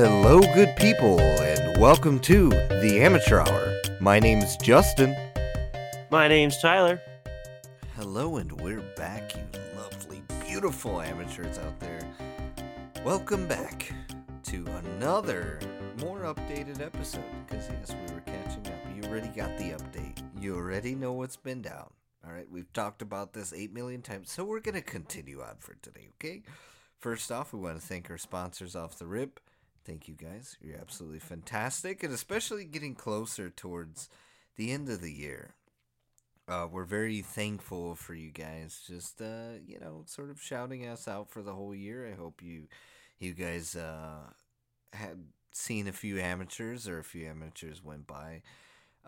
Hello, good people, and welcome to the Amateur Hour. My name's Justin. My name's Tyler. Hello, and we're back, you lovely, beautiful amateurs out there. Welcome back to another more updated episode. Because, yes, we were catching up. You already got the update, you already know what's been down. All right, we've talked about this 8 million times, so we're going to continue on for today, okay? First off, we want to thank our sponsors off the rip. Thank you guys. You're absolutely fantastic, and especially getting closer towards the end of the year. Uh, we're very thankful for you guys. Just uh, you know, sort of shouting us out for the whole year. I hope you, you guys uh, had seen a few amateurs or a few amateurs went by,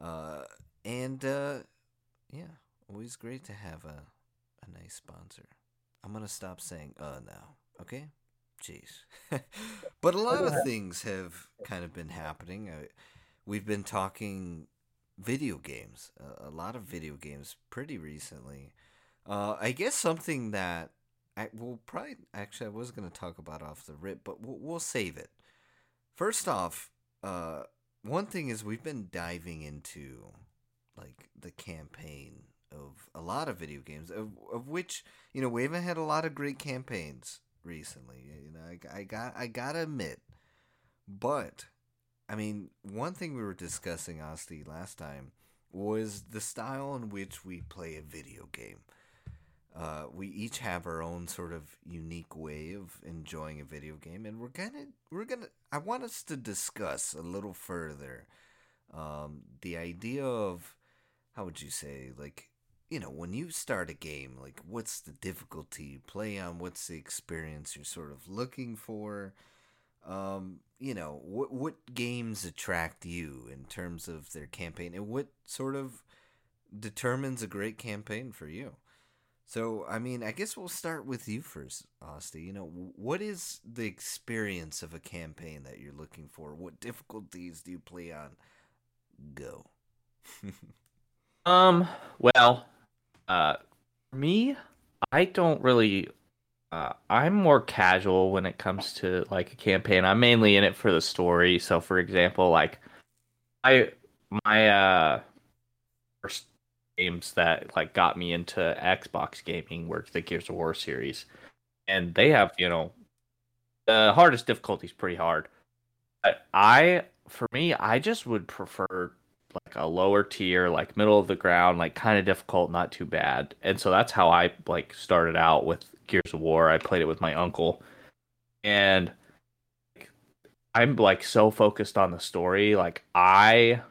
uh, and uh, yeah, always great to have a a nice sponsor. I'm gonna stop saying uh now. Okay. Jeez. but a lot of things have kind of been happening. Uh, we've been talking video games, uh, a lot of video games pretty recently. Uh, I guess something that I will probably actually I was going to talk about off the rip, but we'll, we'll save it. First off, uh, one thing is we've been diving into like the campaign of a lot of video games, of, of which you know we haven't had a lot of great campaigns recently. You know, I, I got I gotta admit, but I mean, one thing we were discussing, Asti, last time was the style in which we play a video game. Uh, we each have our own sort of unique way of enjoying a video game, and we're gonna we're gonna. I want us to discuss a little further um, the idea of how would you say like you know, when you start a game, like what's the difficulty you play on? What's the experience you're sort of looking for? Um, you know, what what games attract you in terms of their campaign, and what sort of determines a great campaign for you? So, I mean, I guess we'll start with you first, Asti. You know, what is the experience of a campaign that you're looking for? What difficulties do you play on? Go. um, well, uh, me, I don't really. Uh, I'm more casual when it comes to like a campaign. I'm mainly in it for the story. So, for example, like I my uh first games that like got me into Xbox gaming were the Gears of War series, and they have you know the hardest difficulty is pretty hard. But I, for me, I just would prefer like a lower tier, like middle of the ground, like kind of difficult, not too bad. And so that's how I like started out with Gears of War. I played it with my uncle, and I'm like so focused on the story. Like I,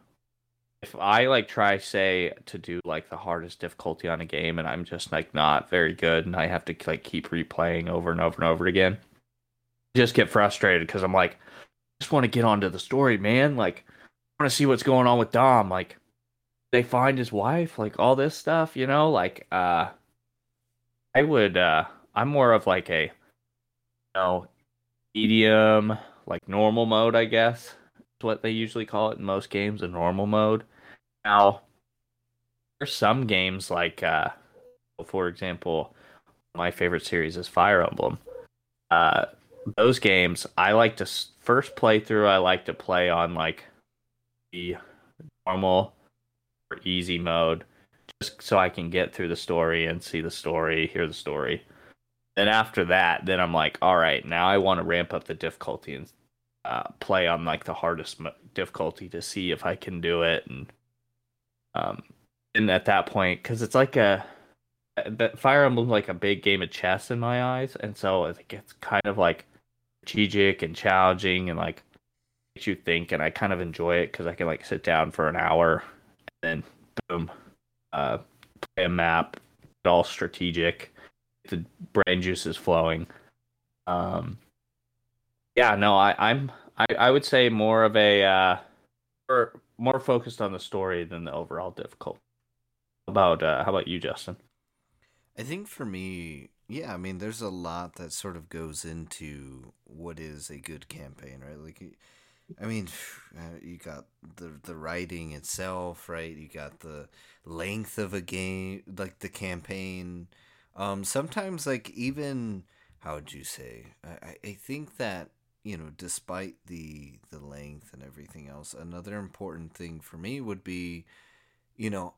if I like try say to do like the hardest difficulty on a game, and I'm just like not very good, and I have to like keep replaying over and over and over again, just get frustrated because I'm like, I just want to get onto the story, man. Like want to see what's going on with Dom. Like, they find his wife, like all this stuff, you know. Like, uh, I would, uh, I'm more of like a, you know, medium, like normal mode, I guess. Is what they usually call it in most games, a normal mode. Now, there's some games like, uh, for example, my favorite series is Fire Emblem. Uh, those games, I like to first playthrough. I like to play on like normal or easy mode just so I can get through the story and see the story, hear the story. Then after that, then I'm like, all right, now I want to ramp up the difficulty and uh, play on like the hardest difficulty to see if I can do it. And um, and at that point, because it's like a that Fire Emblem's like a big game of chess in my eyes, and so it gets kind of like strategic and challenging and like you think, and I kind of enjoy it because I can like sit down for an hour and then boom, uh, play a map, all strategic, the brain juice is flowing. Um, yeah, no, I, I'm I, I would say more of a uh, or more focused on the story than the overall difficulty. How about uh, how about you, Justin? I think for me, yeah, I mean, there's a lot that sort of goes into what is a good campaign, right? Like I mean, uh, you got the the writing itself, right? You got the length of a game, like the campaign. Um, sometimes, like even how would you say? I I think that you know, despite the the length and everything else, another important thing for me would be, you know,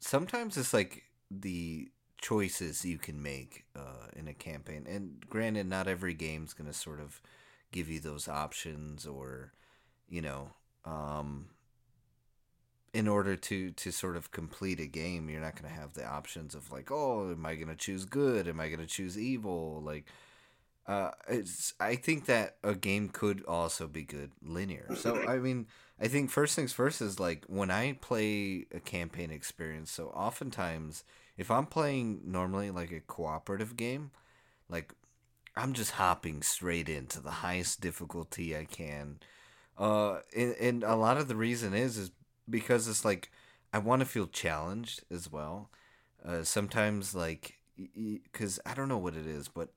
sometimes it's like the choices you can make uh, in a campaign. And granted, not every game's going to sort of give you those options or, you know, um, in order to to sort of complete a game, you're not going to have the options of like, oh, am I going to choose good? Am I going to choose evil? Like, uh, it's I think that a game could also be good linear. So I mean, I think first things first is like when I play a campaign experience. So oftentimes, if I'm playing normally like a cooperative game, like I'm just hopping straight into the highest difficulty I can. Uh, and, and a lot of the reason is is because it's like I want to feel challenged as well. Uh, sometimes like because I don't know what it is, but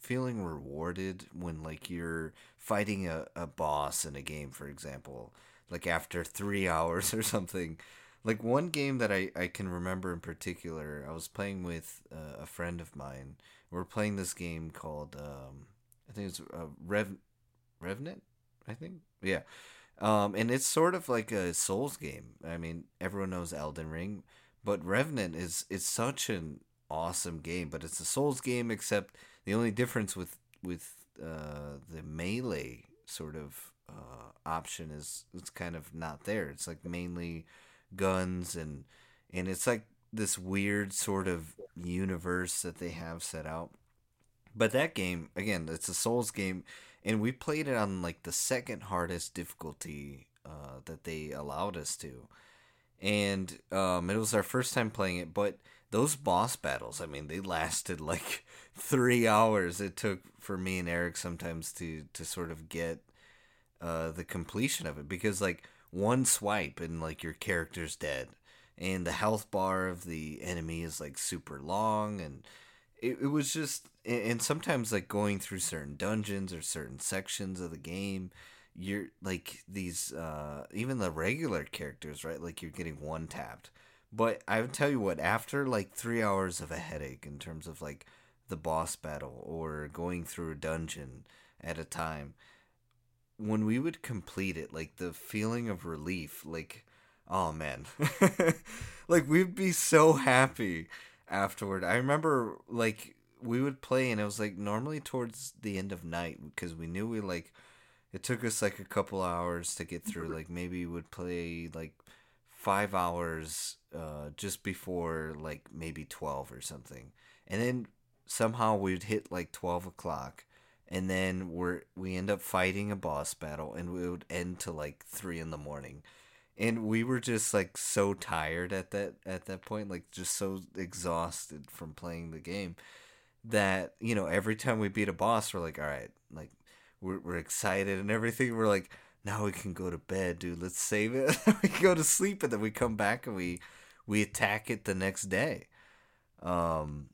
feeling rewarded when like you're fighting a, a boss in a game, for example, like after three hours or something. Like one game that I, I can remember in particular, I was playing with uh, a friend of mine. We're playing this game called um, I think it's uh, Rev Revenant. I think yeah. Um, and it's sort of like a Souls game. I mean, everyone knows Elden Ring, but Revenant is it's such an awesome game. But it's a Souls game, except the only difference with with uh, the melee sort of uh, option is it's kind of not there. It's like mainly guns and and it's like this weird sort of universe that they have set out. But that game, again, it's a Souls game, and we played it on like the second hardest difficulty uh, that they allowed us to, and um, it was our first time playing it. But those boss battles, I mean, they lasted like three hours. It took for me and Eric sometimes to to sort of get uh, the completion of it because like one swipe and like your character's dead and the health bar of the enemy is like super long and it, it was just and sometimes like going through certain dungeons or certain sections of the game you're like these uh even the regular characters right? Like you're getting one tapped. But i would tell you what after like three hours of a headache in terms of like the boss battle or going through a dungeon at a time when we would complete it, like the feeling of relief, like, oh man, like we'd be so happy afterward. I remember like we would play and it was like normally towards the end of night because we knew we like it took us like a couple hours to get through. Like maybe we would play like five hours uh, just before like maybe 12 or something. And then somehow we'd hit like 12 o'clock and then we're we end up fighting a boss battle and we would end to like three in the morning and we were just like so tired at that at that point like just so exhausted from playing the game that you know every time we beat a boss we're like all right like we're, we're excited and everything we're like now we can go to bed dude let's save it we go to sleep and then we come back and we we attack it the next day um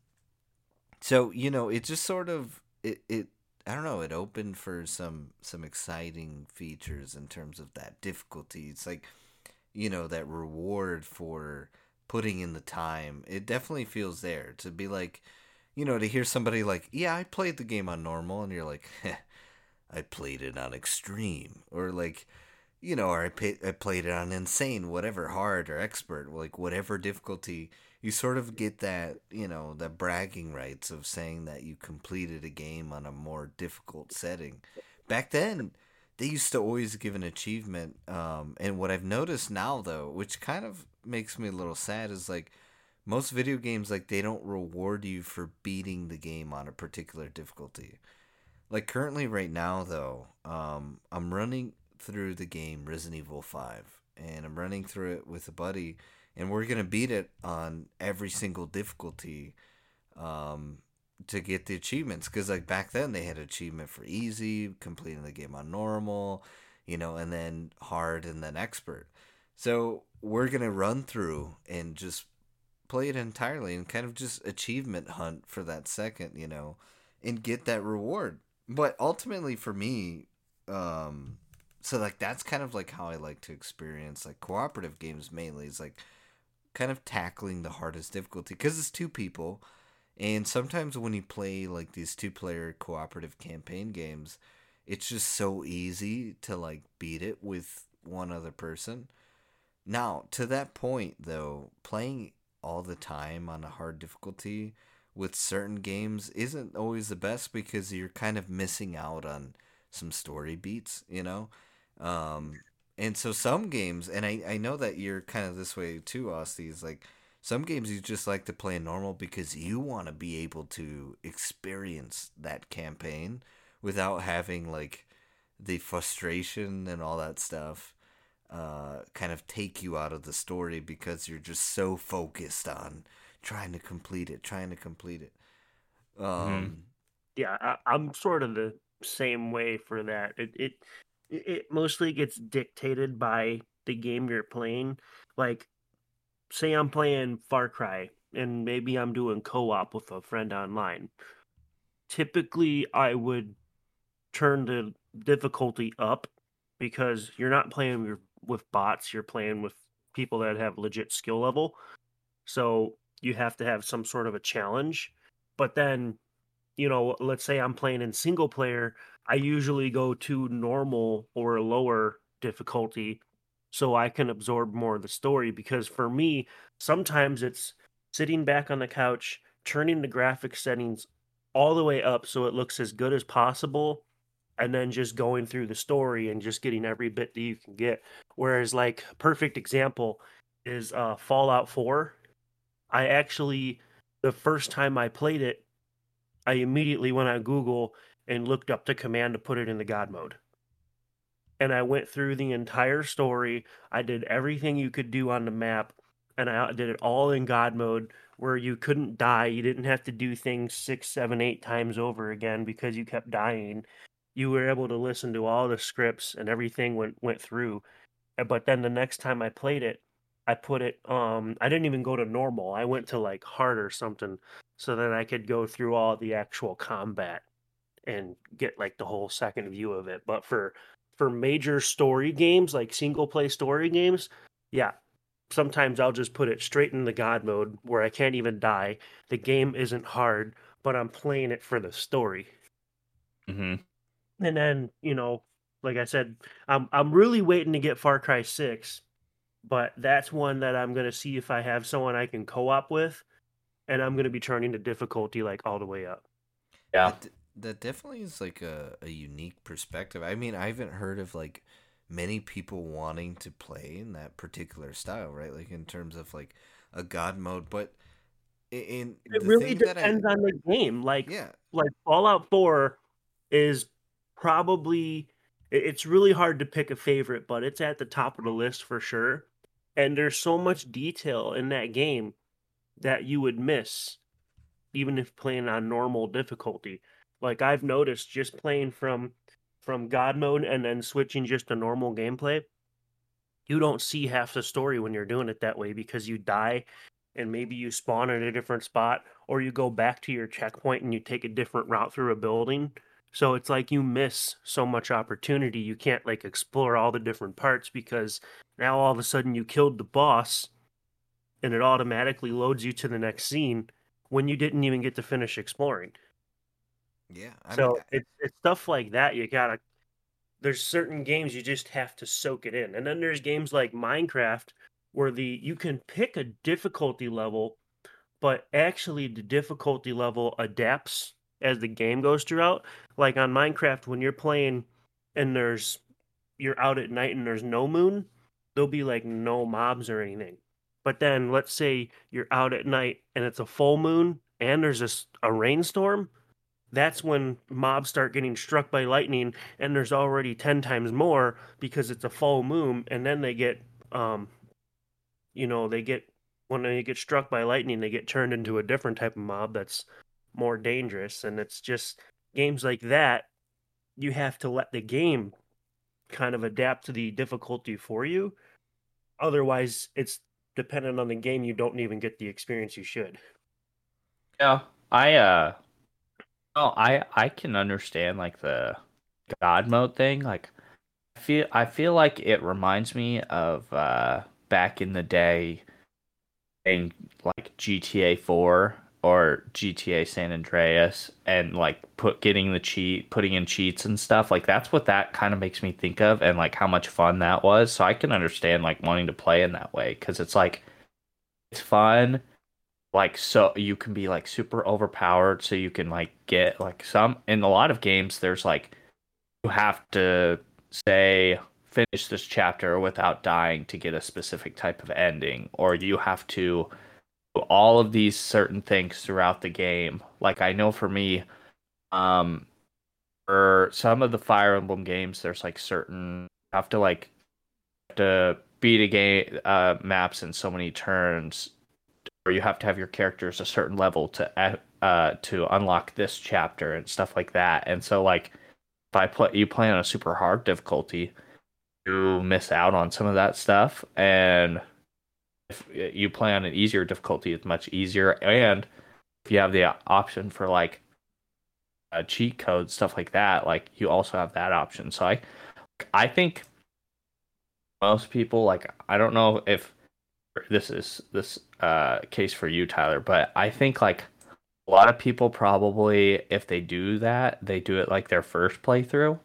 so you know it just sort of it, it I don't know, it opened for some some exciting features in terms of that difficulty. It's like you know, that reward for putting in the time. It definitely feels there to be like, you know, to hear somebody like, "Yeah, I played the game on normal." And you're like, Heh, "I played it on extreme." Or like, you know, or I, pay, I played it on insane, whatever, hard or expert, like whatever difficulty you sort of get that you know the bragging rights of saying that you completed a game on a more difficult setting back then they used to always give an achievement um, and what i've noticed now though which kind of makes me a little sad is like most video games like they don't reward you for beating the game on a particular difficulty. Like currently right now though um, i'm running through the game resident evil 5 and i'm running through it with a buddy and we're gonna beat it on every single difficulty um, to get the achievements. Because like back then they had achievement for easy, completing the game on normal, you know, and then hard and then expert. So we're gonna run through and just play it entirely and kind of just achievement hunt for that second, you know, and get that reward. But ultimately for me, um, so like that's kind of like how I like to experience like cooperative games mainly. is like kind of tackling the hardest difficulty because it's two people and sometimes when you play like these two player cooperative campaign games it's just so easy to like beat it with one other person. Now, to that point though, playing all the time on a hard difficulty with certain games isn't always the best because you're kind of missing out on some story beats, you know? Um, and so some games, and I, I know that you're kind of this way too, Austie, is like some games you just like to play normal because you want to be able to experience that campaign without having like the frustration and all that stuff uh, kind of take you out of the story because you're just so focused on trying to complete it, trying to complete it. Um, mm-hmm. Yeah, I, am sort of the same way for that. It, it it mostly gets dictated by the game you're playing. Like, say I'm playing Far Cry and maybe I'm doing co-op with a friend online. Typically, I would turn the difficulty up because you're not playing with bots, you're playing with people that have legit skill level. So you have to have some sort of a challenge. But then, you know, let's say I'm playing in single player, I usually go to normal or lower difficulty so I can absorb more of the story because for me, sometimes it's sitting back on the couch, turning the graphic settings all the way up so it looks as good as possible and then just going through the story and just getting every bit that you can get. Whereas, like, perfect example is uh, Fallout 4. I actually, the first time I played it, I immediately went on Google and looked up the command to put it in the God mode. And I went through the entire story. I did everything you could do on the map, and I did it all in God mode where you couldn't die. You didn't have to do things six, seven, eight times over again because you kept dying you were able to listen to all the scripts and everything went went through. But then the next time I played it, I put it um I didn't even go to normal. I went to like hard or something so that I could go through all the actual combat and get like the whole second view of it. But for for major story games like single play story games, yeah, sometimes I'll just put it straight in the god mode where I can't even die. The game isn't hard, but I'm playing it for the story. hmm and then you know, like I said, I'm I'm really waiting to get Far Cry Six, but that's one that I'm gonna see if I have someone I can co-op with, and I'm gonna be turning the difficulty like all the way up. Yeah, that, definitely is like a, a unique perspective. I mean, I haven't heard of like many people wanting to play in that particular style, right? Like in terms of like a god mode, but in it really depends I, on the game. Like yeah, like Fallout Four is probably it's really hard to pick a favorite, but it's at the top of the list for sure. And there's so much detail in that game that you would miss even if playing on normal difficulty. Like I've noticed just playing from from god mode and then switching just to normal gameplay, you don't see half the story when you're doing it that way because you die and maybe you spawn at a different spot or you go back to your checkpoint and you take a different route through a building so it's like you miss so much opportunity. You can't like explore all the different parts because now all of a sudden you killed the boss and it automatically loads you to the next scene when you didn't even get to finish exploring. Yeah. I so mean, it's it's stuff like that you gotta there's certain games you just have to soak it in. And then there's games like Minecraft where the you can pick a difficulty level, but actually the difficulty level adapts as the game goes throughout. Like on Minecraft, when you're playing and there's you're out at night and there's no moon, there'll be like no mobs or anything. But then let's say you're out at night and it's a full moon and there's a, a rainstorm, that's when mobs start getting struck by lightning and there's already 10 times more because it's a full moon and then they get um you know, they get when they get struck by lightning, they get turned into a different type of mob that's more dangerous. And it's just games like that, you have to let the game kind of adapt to the difficulty for you. Otherwise, it's dependent on the game. You don't even get the experience you should. Yeah, I uh, oh, I I can understand like the God mode thing. Like, I feel I feel like it reminds me of uh back in the day, in like GTA Four or GTA San Andreas and like put getting the cheat putting in cheats and stuff like that's what that kind of makes me think of and like how much fun that was so I can understand like wanting to play in that way cuz it's like it's fun like so you can be like super overpowered so you can like get like some in a lot of games there's like you have to say finish this chapter without dying to get a specific type of ending or you have to do all of these certain things throughout the game. Like I know for me, um, for some of the Fire Emblem games, there's like certain have to like have to beat a game uh, maps in so many turns, or you have to have your characters a certain level to uh to unlock this chapter and stuff like that. And so like if I play you play on a super hard difficulty, you miss out on some of that stuff and if you play on an easier difficulty, it's much easier. And if you have the option for like a cheat code, stuff like that, like you also have that option. So I, I think most people like I don't know if this is this uh case for you, Tyler, but I think like a lot of people probably if they do that, they do it like their first playthrough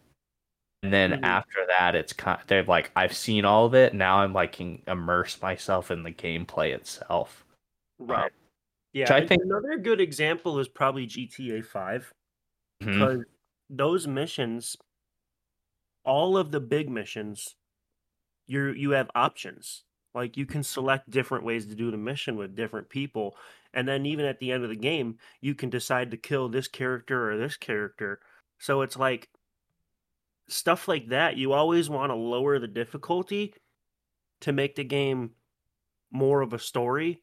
and then mm-hmm. after that, it's kind. Of, they're like, I've seen all of it. Now I'm like can immerse myself in the gameplay itself. Right. Um, yeah. I think another good example is probably GTA Five, mm-hmm. because those missions, all of the big missions, you you have options. Like you can select different ways to do the mission with different people, and then even at the end of the game, you can decide to kill this character or this character. So it's like stuff like that, you always want to lower the difficulty to make the game more of a story,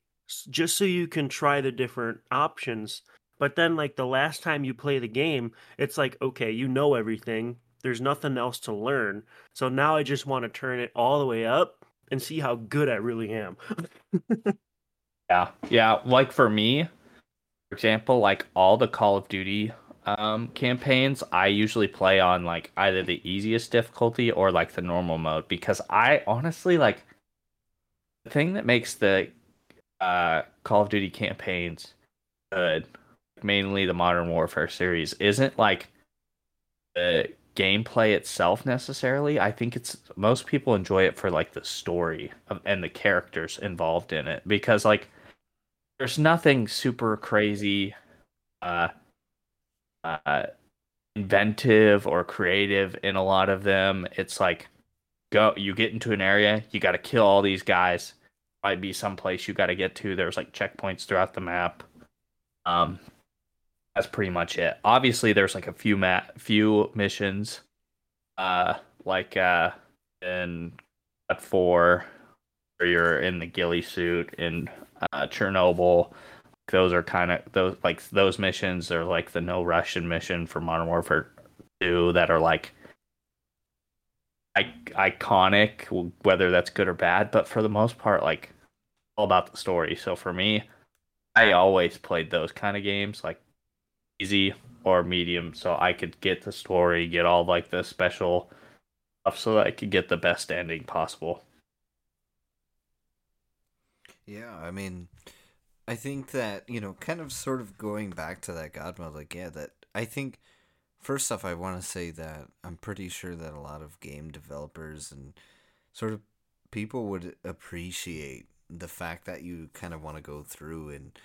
just so you can try the different options. But then, like the last time you play the game, it's like, okay, you know everything. There's nothing else to learn. So now I just want to turn it all the way up and see how good I really am. yeah. Yeah. Like for me, for example, like all the Call of Duty um, campaigns, I usually play on like either the easiest difficulty or like the normal mode because I honestly like the thing that makes the uh, Call of Duty campaigns good, mainly the Modern Warfare series, isn't like the gameplay itself necessarily. I think it's most people enjoy it for like the story of, and the characters involved in it because like there's nothing super crazy uh uh, inventive or creative in a lot of them. It's like go you get into an area, you got to kill all these guys. Might be some place you got to get to. There's like checkpoints throughout the map. Um, that's pretty much it. Obviously, there's like a few mat few missions, uh, like uh, in four, where you're in the ghillie suit in uh, Chernobyl those are kind of those like those missions are like the no Russian mission for Modern Warfare 2 that are like iconic, whether that's good or bad. But for the most part, like all about the story. So for me, I always played those kind of games, like easy or medium, so I could get the story, get all like the special stuff, so that I could get the best ending possible. Yeah, I mean, I think that you know, kind of, sort of going back to that God mode, like yeah, that I think. First off, I want to say that I'm pretty sure that a lot of game developers and sort of people would appreciate the fact that you kind of want to go through and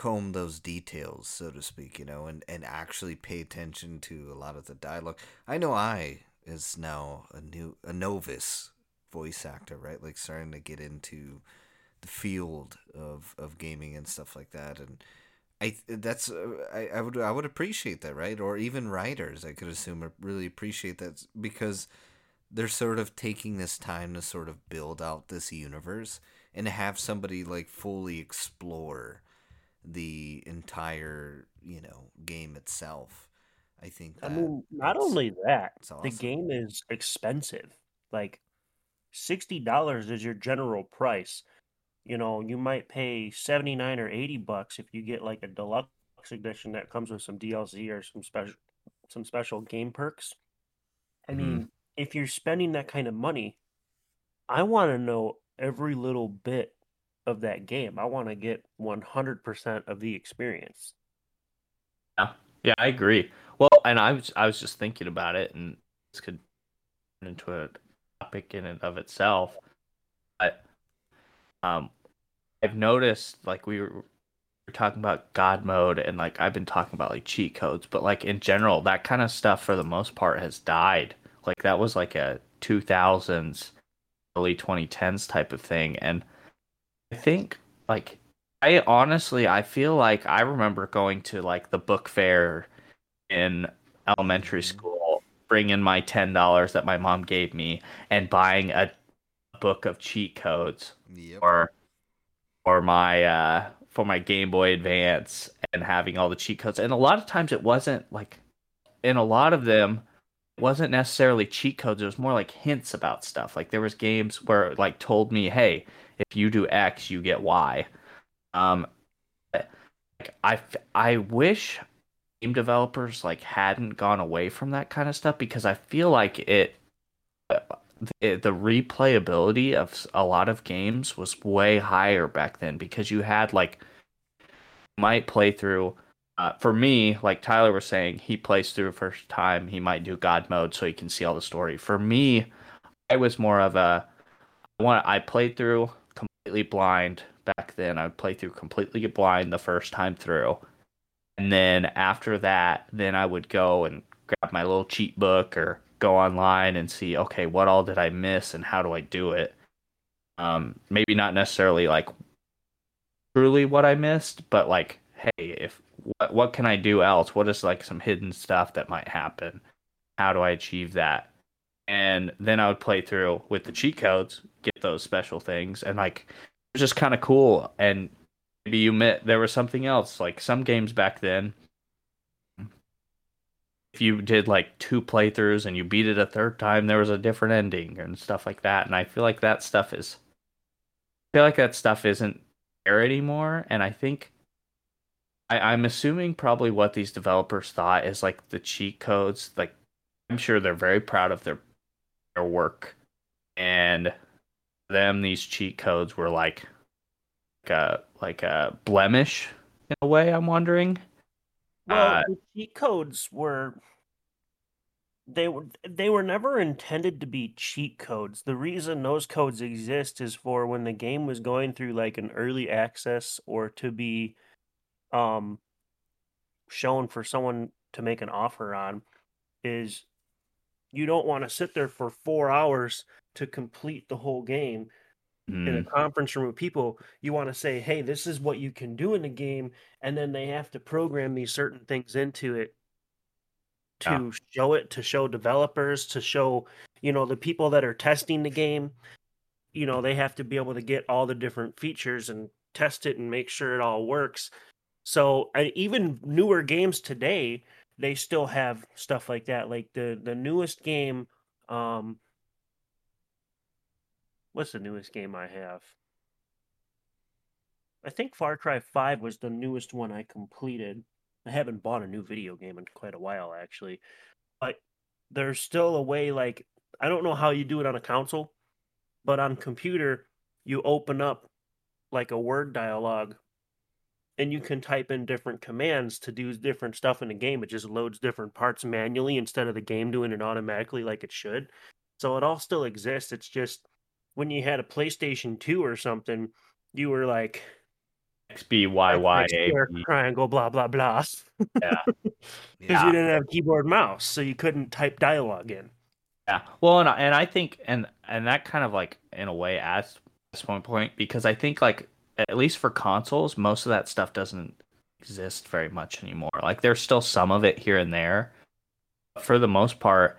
comb those details, so to speak, you know, and, and actually pay attention to a lot of the dialogue. I know I is now a new a novice voice actor, right? Like starting to get into the field of of gaming and stuff like that and I that's uh, I, I would I would appreciate that right or even writers I could assume really appreciate that because they're sort of taking this time to sort of build out this universe and have somebody like fully explore the entire you know game itself I think I mean not only that awesome. the game is expensive like $60 is your general price you know, you might pay 79 or 80 bucks if you get like a deluxe edition that comes with some DLC or some special some special game perks. I mm-hmm. mean, if you're spending that kind of money, I want to know every little bit of that game. I want to get 100% of the experience. Yeah, yeah, I agree. Well, and I was I was just thinking about it, and this could turn into a topic in and of itself. But um, I've noticed like we were, we were talking about God mode, and like I've been talking about like cheat codes, but like in general, that kind of stuff for the most part has died. Like that was like a 2000s, early 2010s type of thing, and I think like I honestly I feel like I remember going to like the book fair in elementary school, bringing my ten dollars that my mom gave me, and buying a book of cheat codes Yep. or or my uh for my Game Boy Advance and having all the cheat codes. And a lot of times it wasn't like in a lot of them it wasn't necessarily cheat codes, it was more like hints about stuff. Like there was games where it like told me, "Hey, if you do X, you get Y." Um I I wish game developers like hadn't gone away from that kind of stuff because I feel like it the, the replayability of a lot of games was way higher back then because you had like might play through uh, for me like tyler was saying he plays through first time he might do god mode so he can see all the story for me i was more of a one i played through completely blind back then. I would play through completely blind the first time through. And then after that then i would go and grab my little cheat book or go online and see okay what all did i miss and how do i do it? Um maybe not necessarily like truly what i missed but like hey if what, what can i do else? What is like some hidden stuff that might happen? How do i achieve that and then i would play through with the cheat codes get those special things and like it was just kind of cool and maybe you met there was something else like some games back then if you did like two playthroughs and you beat it a third time, there was a different ending and stuff like that. And I feel like that stuff is, I feel like that stuff isn't there anymore. And I think, I, I'm assuming probably what these developers thought is like the cheat codes. Like, I'm sure they're very proud of their their work, and them these cheat codes were like, like a like a blemish in a way. I'm wondering. Well, Uh, the cheat codes were they were they were never intended to be cheat codes. The reason those codes exist is for when the game was going through like an early access or to be um shown for someone to make an offer on is you don't want to sit there for 4 hours to complete the whole game in a mm, conference room with people, you want to say, hey, this is what you can do in the game. And then they have to program these certain things into it to Yeah. show it, to show developers, to show, you know, the people that are testing the game, you know, they have to be able to get all the different features and test it and make sure it all works. So and even newer games today, they still have stuff like that. Like the the newest game, um, what's the newest game I have? I think Far Cry 5 was the newest one I completed. I haven't bought a new video game in quite a while actually. But there's still a way like I don't know how you do it on a console, but on computer you open up like a word dialogue and you can type in different commands to do different stuff in the game. It just loads different parts manually instead of the game doing it automatically like it should. So it all still exists. It's just when you had a PlayStation 2 or something, you were like X B Y Y X, A square, B. triangle, blah blah blah. Yeah. Because Yeah. you didn't have keyboard mouse, so you couldn't type dialogue in. Yeah. Well, and I- and I think and and that kind of like in a way adds this one point because I think like at least for consoles, most of that stuff doesn't exist very much anymore. Like there's still some of it here and there. But for the most part,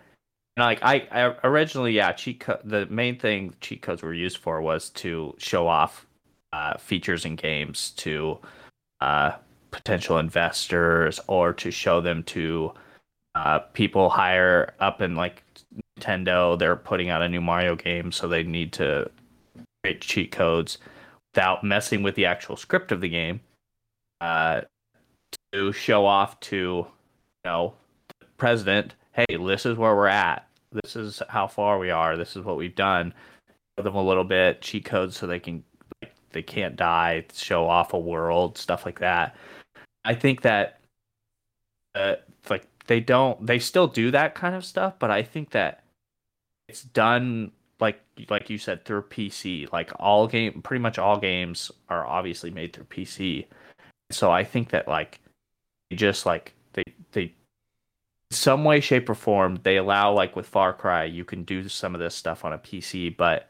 and like I, I originally yeah, cheat co- the main thing cheat codes were used for was to show off uh, features in games to uh, potential investors or to show them to uh, people higher up in like Nintendo. They're putting out a new Mario game, so they need to create cheat codes without messing with the actual script of the game uh, to show off to you know the president. Hey, this is where we're at. This is how far we are. This is what we've done. Give them a little bit cheat codes so they can they can't die, show off a world, stuff like that. I think that uh, like they don't they still do that kind of stuff, but I think that it's done like like you said through PC. Like all game pretty much all games are obviously made through PC. So I think that like just like they they some way shape or form they allow like with Far Cry you can do some of this stuff on a PC, but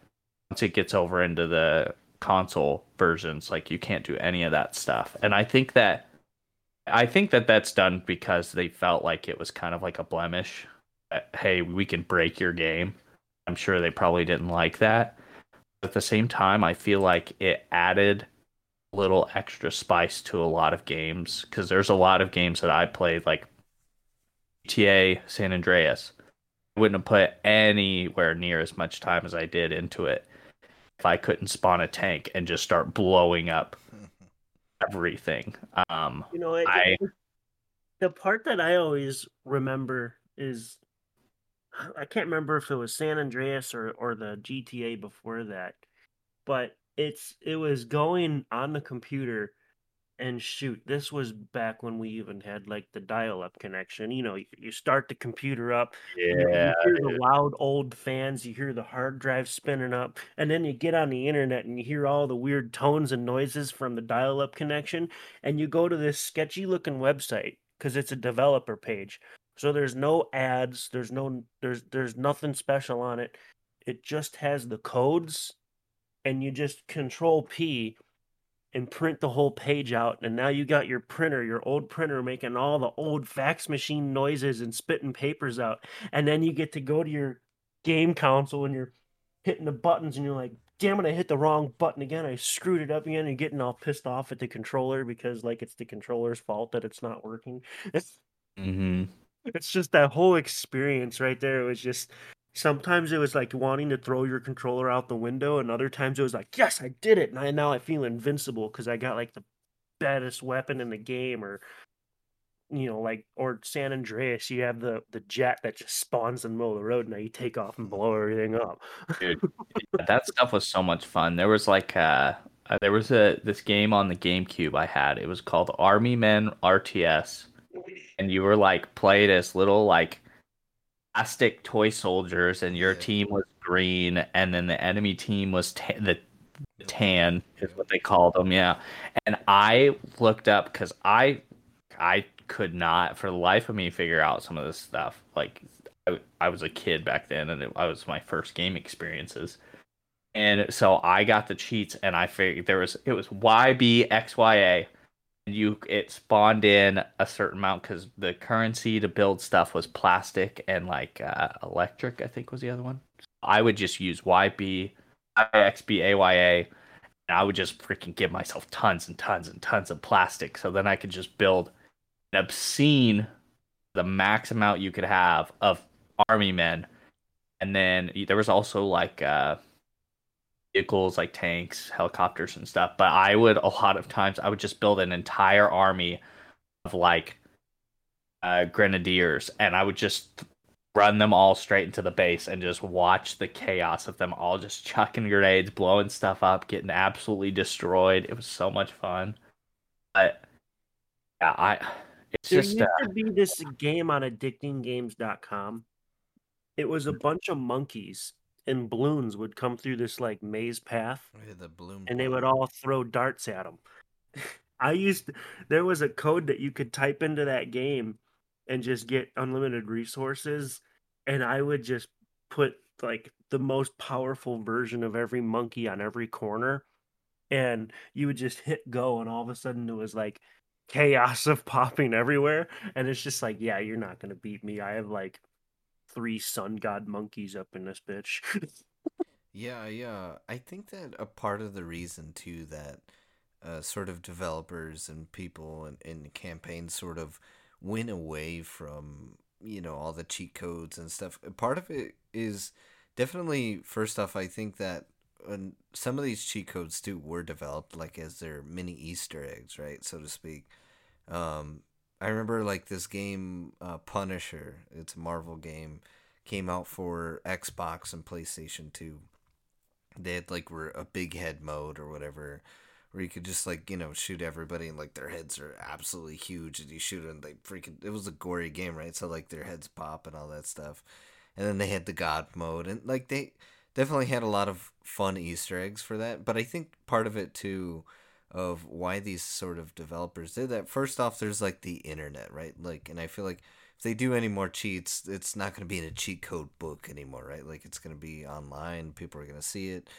once it gets over into the console versions like you can't do any of that stuff. And I think that I think that that's done because they felt like it was kind of like a blemish. Hey, we can break your game. I'm sure they probably didn't like that. But at the same time, I feel like it added a little extra spice to a lot of games because there's a lot of games that I played, like GTA San Andreas. I wouldn't have put anywhere near as much time as I did into it if I couldn't spawn a tank and just start blowing up everything. Um, you know, I the part that I always remember is I can't remember if it was San Andreas or or the GTA before that, but it's it was going on the computer and shoot, this was back when we even had like the dial-up connection. You know, you, you start the computer up, you, you hear the loud old fans, you hear the hard drive spinning up, and then you get on the internet and you hear all the weird tones and noises from the dial-up connection, and you go to this sketchy looking website because it's a developer page. So there's no ads, there's no there's there's nothing special on it. It just has the codes and you just control P and print the whole page out. And now you got your printer, your old printer, making all the old fax machine noises and spitting papers out. And then you get to go to your game console and you're hitting the buttons and you're like, damn it, I hit the wrong button again. I screwed it up again and getting all pissed off at the controller because like it's the controller's fault that it's not working. Mm-hmm. It's just that whole experience right there. It was just sometimes it was like wanting to throw your controller out the window and other times it was like yes i did it! And I, now i feel invincible because i got like the baddest weapon in the game or you know like or san andreas you have the the jet that just spawns in the middle of the road and now you take off and blow everything up. Dude, that stuff was so much fun. There was like uh, uh there was a this game on the gamecube i had. It was called army men rts and you were like played as little like plastic toy soldiers, and your team was green, and then the enemy team was ta- the tan is what they called them. Yeah, and I looked up because I I could not for the life of me figure out some of this stuff. Like I, I was a kid back then, and it, I was my first game experiences. And so I got the cheats, and I figured there was it was YBXYA you it spawned in a certain amount because the currency to build stuff was plastic and like uh, electric. I think was the other one. I would just use YB, IXBAYA, and I would just freaking give myself tons and tons and tons of plastic. So then I could just build an obscene, the max amount you could have of army men. And then there was also like uh, vehicles like tanks, helicopters, and stuff. But I would a lot of times I would just build an entire army of like uh, grenadiers, and I would just run them all straight into the base and just watch the chaos of them all just chucking grenades, blowing stuff up, getting absolutely destroyed. It was so much fun. But yeah, I it's there just used uh, to be this game on addictinggames.com it was a bunch of monkeys and balloons would come through this like maze path Yeah, the and they would all throw darts at them. I used there was a code that you could type into that game and just get unlimited resources and I would just put like the most powerful version of every monkey on every corner and you would just hit go and all of a sudden it was like chaos of popping everywhere and it's just like yeah you're not going to beat me I have like three sun god monkeys up in this bitch Yeah, yeah. I think that a part of the reason too that uh, sort of developers and people in, in campaigns sort of went away from you know all the cheat codes and stuff. Part of it is definitely first off. I think that when some of these cheat codes too were developed like as their mini Easter eggs, right, so to speak. Um, I remember like this game, uh, Punisher. It's a Marvel game. Came out for Xbox and PlayStation Two they had like were a big head mode or whatever where you could just like you know shoot everybody and like their heads are absolutely huge and you shoot them they freaking it was a gory game right so like their heads pop and all that stuff and then they had the god mode and like they definitely had a lot of fun easter eggs for that but i think part of it too of why these sort of developers did that. First off there's like the internet right? Like and i feel like if they do any more cheats it's not going to be in a cheat code book anymore right? Like it's going to be online people are going to see it.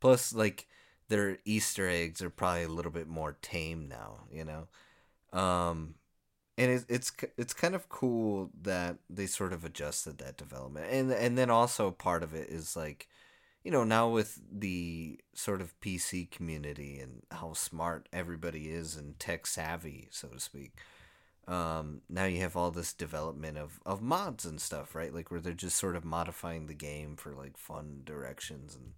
Plus like their Easter eggs are probably a little bit more tame now, you know. Um, and it, it's it's kind of cool that they sort of adjusted that development, and and then also part of it is like, you know, now with the sort of PC community and how smart everybody is and tech savvy, so to speak. Um, now you have all this development of, of mods and stuff, right? Like where they're just sort of modifying the game for like fun directions and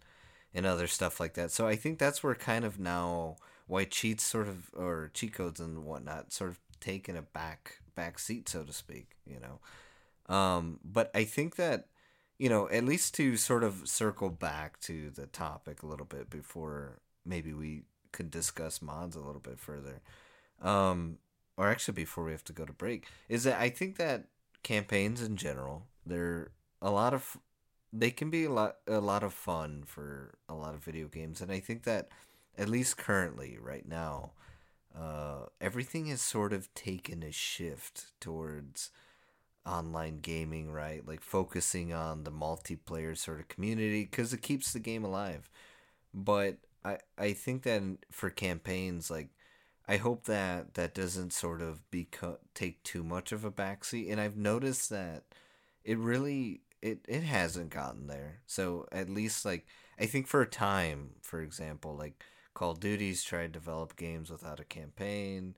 and other stuff like that. So I think that's where kind of now why cheats sort of or cheat codes and whatnot sort of taken a back back seat, so to speak. You know, um, but I think that you know at least to sort of circle back to the topic a little bit before maybe we could discuss mods a little bit further. Um, or actually before we have to go to break, is that I think that campaigns in general, they're a lot of they can be a lot a lot of fun for a lot of video games and i think that at least currently right now uh, everything has sort of taken a shift towards online gaming right? Like focusing on the multiplayer sort of community because it keeps the game alive. But i i think that for campaigns like i hope that that doesn't sort of become take too much of a backseat. And i've noticed that it really it it hasn't gotten there. So at least like I think for a time, for example, like Call of Duty's tried to develop games without a campaign,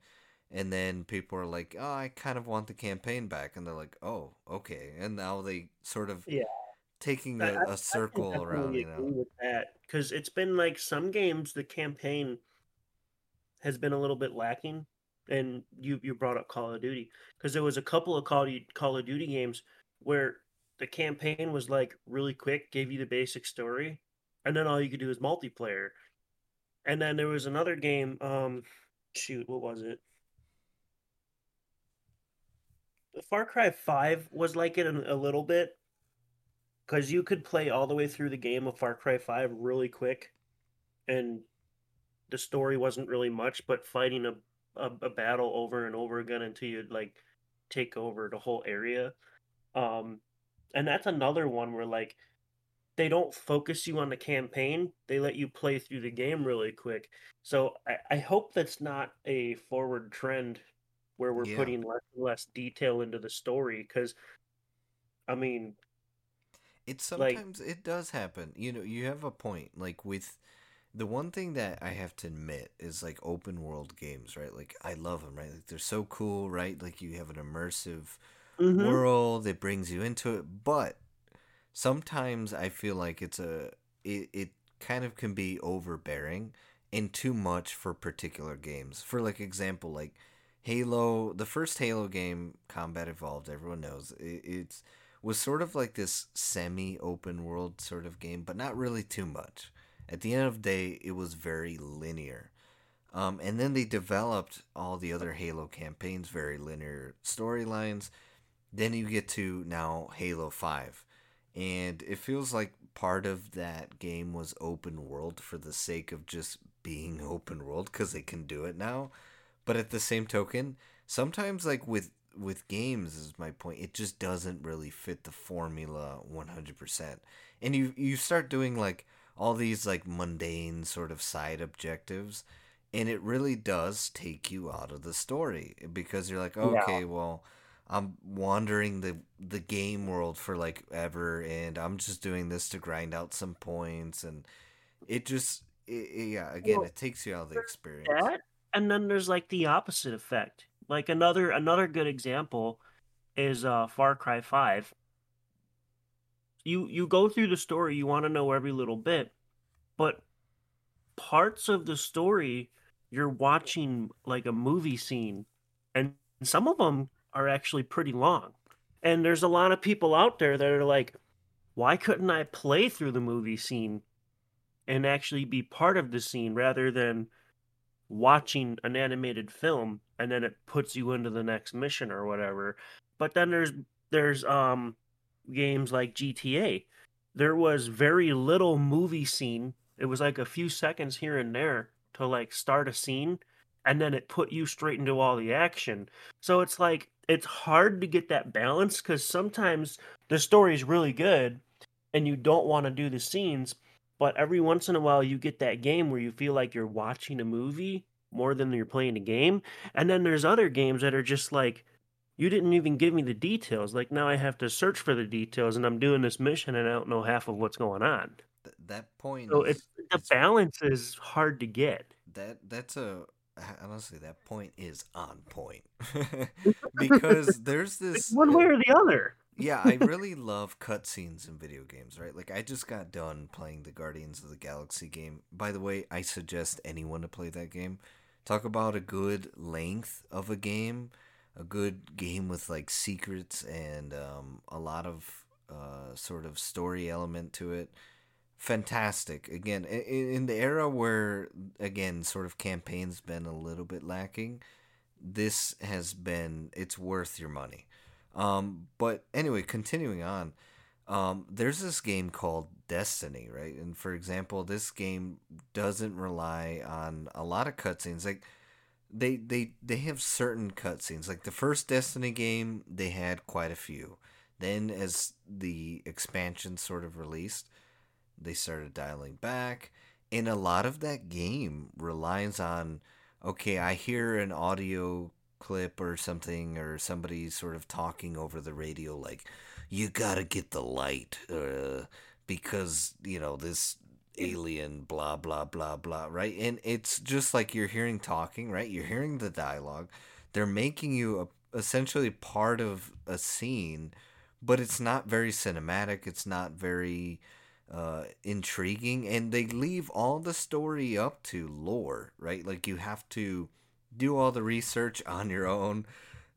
and then people are like, "Oh, I kind of want the campaign back," and they're like, "Oh, okay," and now they sort of yeah taking a, a circle I around. You know, with that because it's been like some games the campaign has been a little bit lacking, and you you brought up Call of Duty because there was a couple of Call of, Call of Duty games where the campaign was like really quick, gave you the basic story, and then all you could do is multiplayer. And then there was another game. Um, shoot, what was it? Far Cry Five was like it a, little bit, because you could play all the way through the game of Far Cry Five really quick, and the story wasn't really much, but fighting a, a, a battle over and over again until you'd like take over the whole area. Um, and that's another one where like they don't focus you on the campaign they let you play through the game really quick so i, I hope that's not a forward trend where we're yeah. putting less and less detail into the story because i mean it sometimes like, it does happen you know you have a point like with the one thing that i have to admit is like open world games right like i love them right like they're so cool right like you have an immersive mm-hmm. world. It brings you into it, but sometimes I feel like it's a it, it kind of can be overbearing and too much for particular games. For like example, like Halo, the first Halo game, Combat Evolved, everyone knows it, was sort of like this semi-open world sort of game, but not really too much. At the end of the day, it was very linear. Um, and then they developed all the other Halo campaigns, very linear storylines. Then you get to now Halo 5. And it feels like part of that game was open world for the sake of just being open world because they can do it now. But at the same token, sometimes like with with games is my point, it just doesn't really fit the formula 100%. And you you start doing like all these like mundane sort of side objectives and it really does take you out of the story because you're like okay yeah. well I'm wandering the the game world for like ever, and I'm just doing this to grind out some points, and it just it, it, yeah again well, it takes you out of the experience. That, and then there's like the opposite effect. Like another another good example is uh Far Cry Five. You you go through the story, you want to know every little bit, but parts of the story you're watching like a movie scene, and some of them are actually pretty long. And there's a lot of people out there that are like, why couldn't I play through the movie scene and actually be part of the scene rather than watching an animated film and then it puts you into the next mission or whatever. But then there's there's um games like GTA. There was very little movie scene. It was like a few seconds here and there to like start a scene and then it put you straight into all the action. So it's like it's hard to get that balance cuz sometimes the story is really good and you don't want to do the scenes, but every once in a while you get that game where you feel like you're watching a movie more than you're playing a game. And then there's other games that are just like you didn't even give me the details. Like now I have to search for the details and I'm doing this mission and I don't know half of what's going on. Th- that point So is it's the it's balance is hard to get. that that's a honestly that point is on point because there's Like this one way or the other. Yeah i really love cutscenes in video games right? Like i just got done playing the guardians of the galaxy game. By the way i suggest anyone to play that game. Talk about a good length of a game a good game with like secrets and um, a lot of uh, sort of story element to it. Fantastic. Again in the era where again sort of campaigns been a little bit lacking this has been it's worth your money um but anyway continuing on um there's this game called destiny right? And for example this game doesn't rely on a lot of cutscenes. Like they they they have certain cutscenes. Like the first destiny game they had quite a few. Then as the expansion sort of released they started dialing back. And a lot of that game relies on okay i hear an audio clip or something or somebody sort of talking over the radio like you gotta get the light uh, because you know this alien blah blah blah blah right? And it's just like you're hearing talking right? You're hearing the dialogue. They're making you a, essentially part of a scene but it's not very cinematic. It's not very uh, intriguing, and they leave all the story up to lore, right? Like you have to do all the research on your own.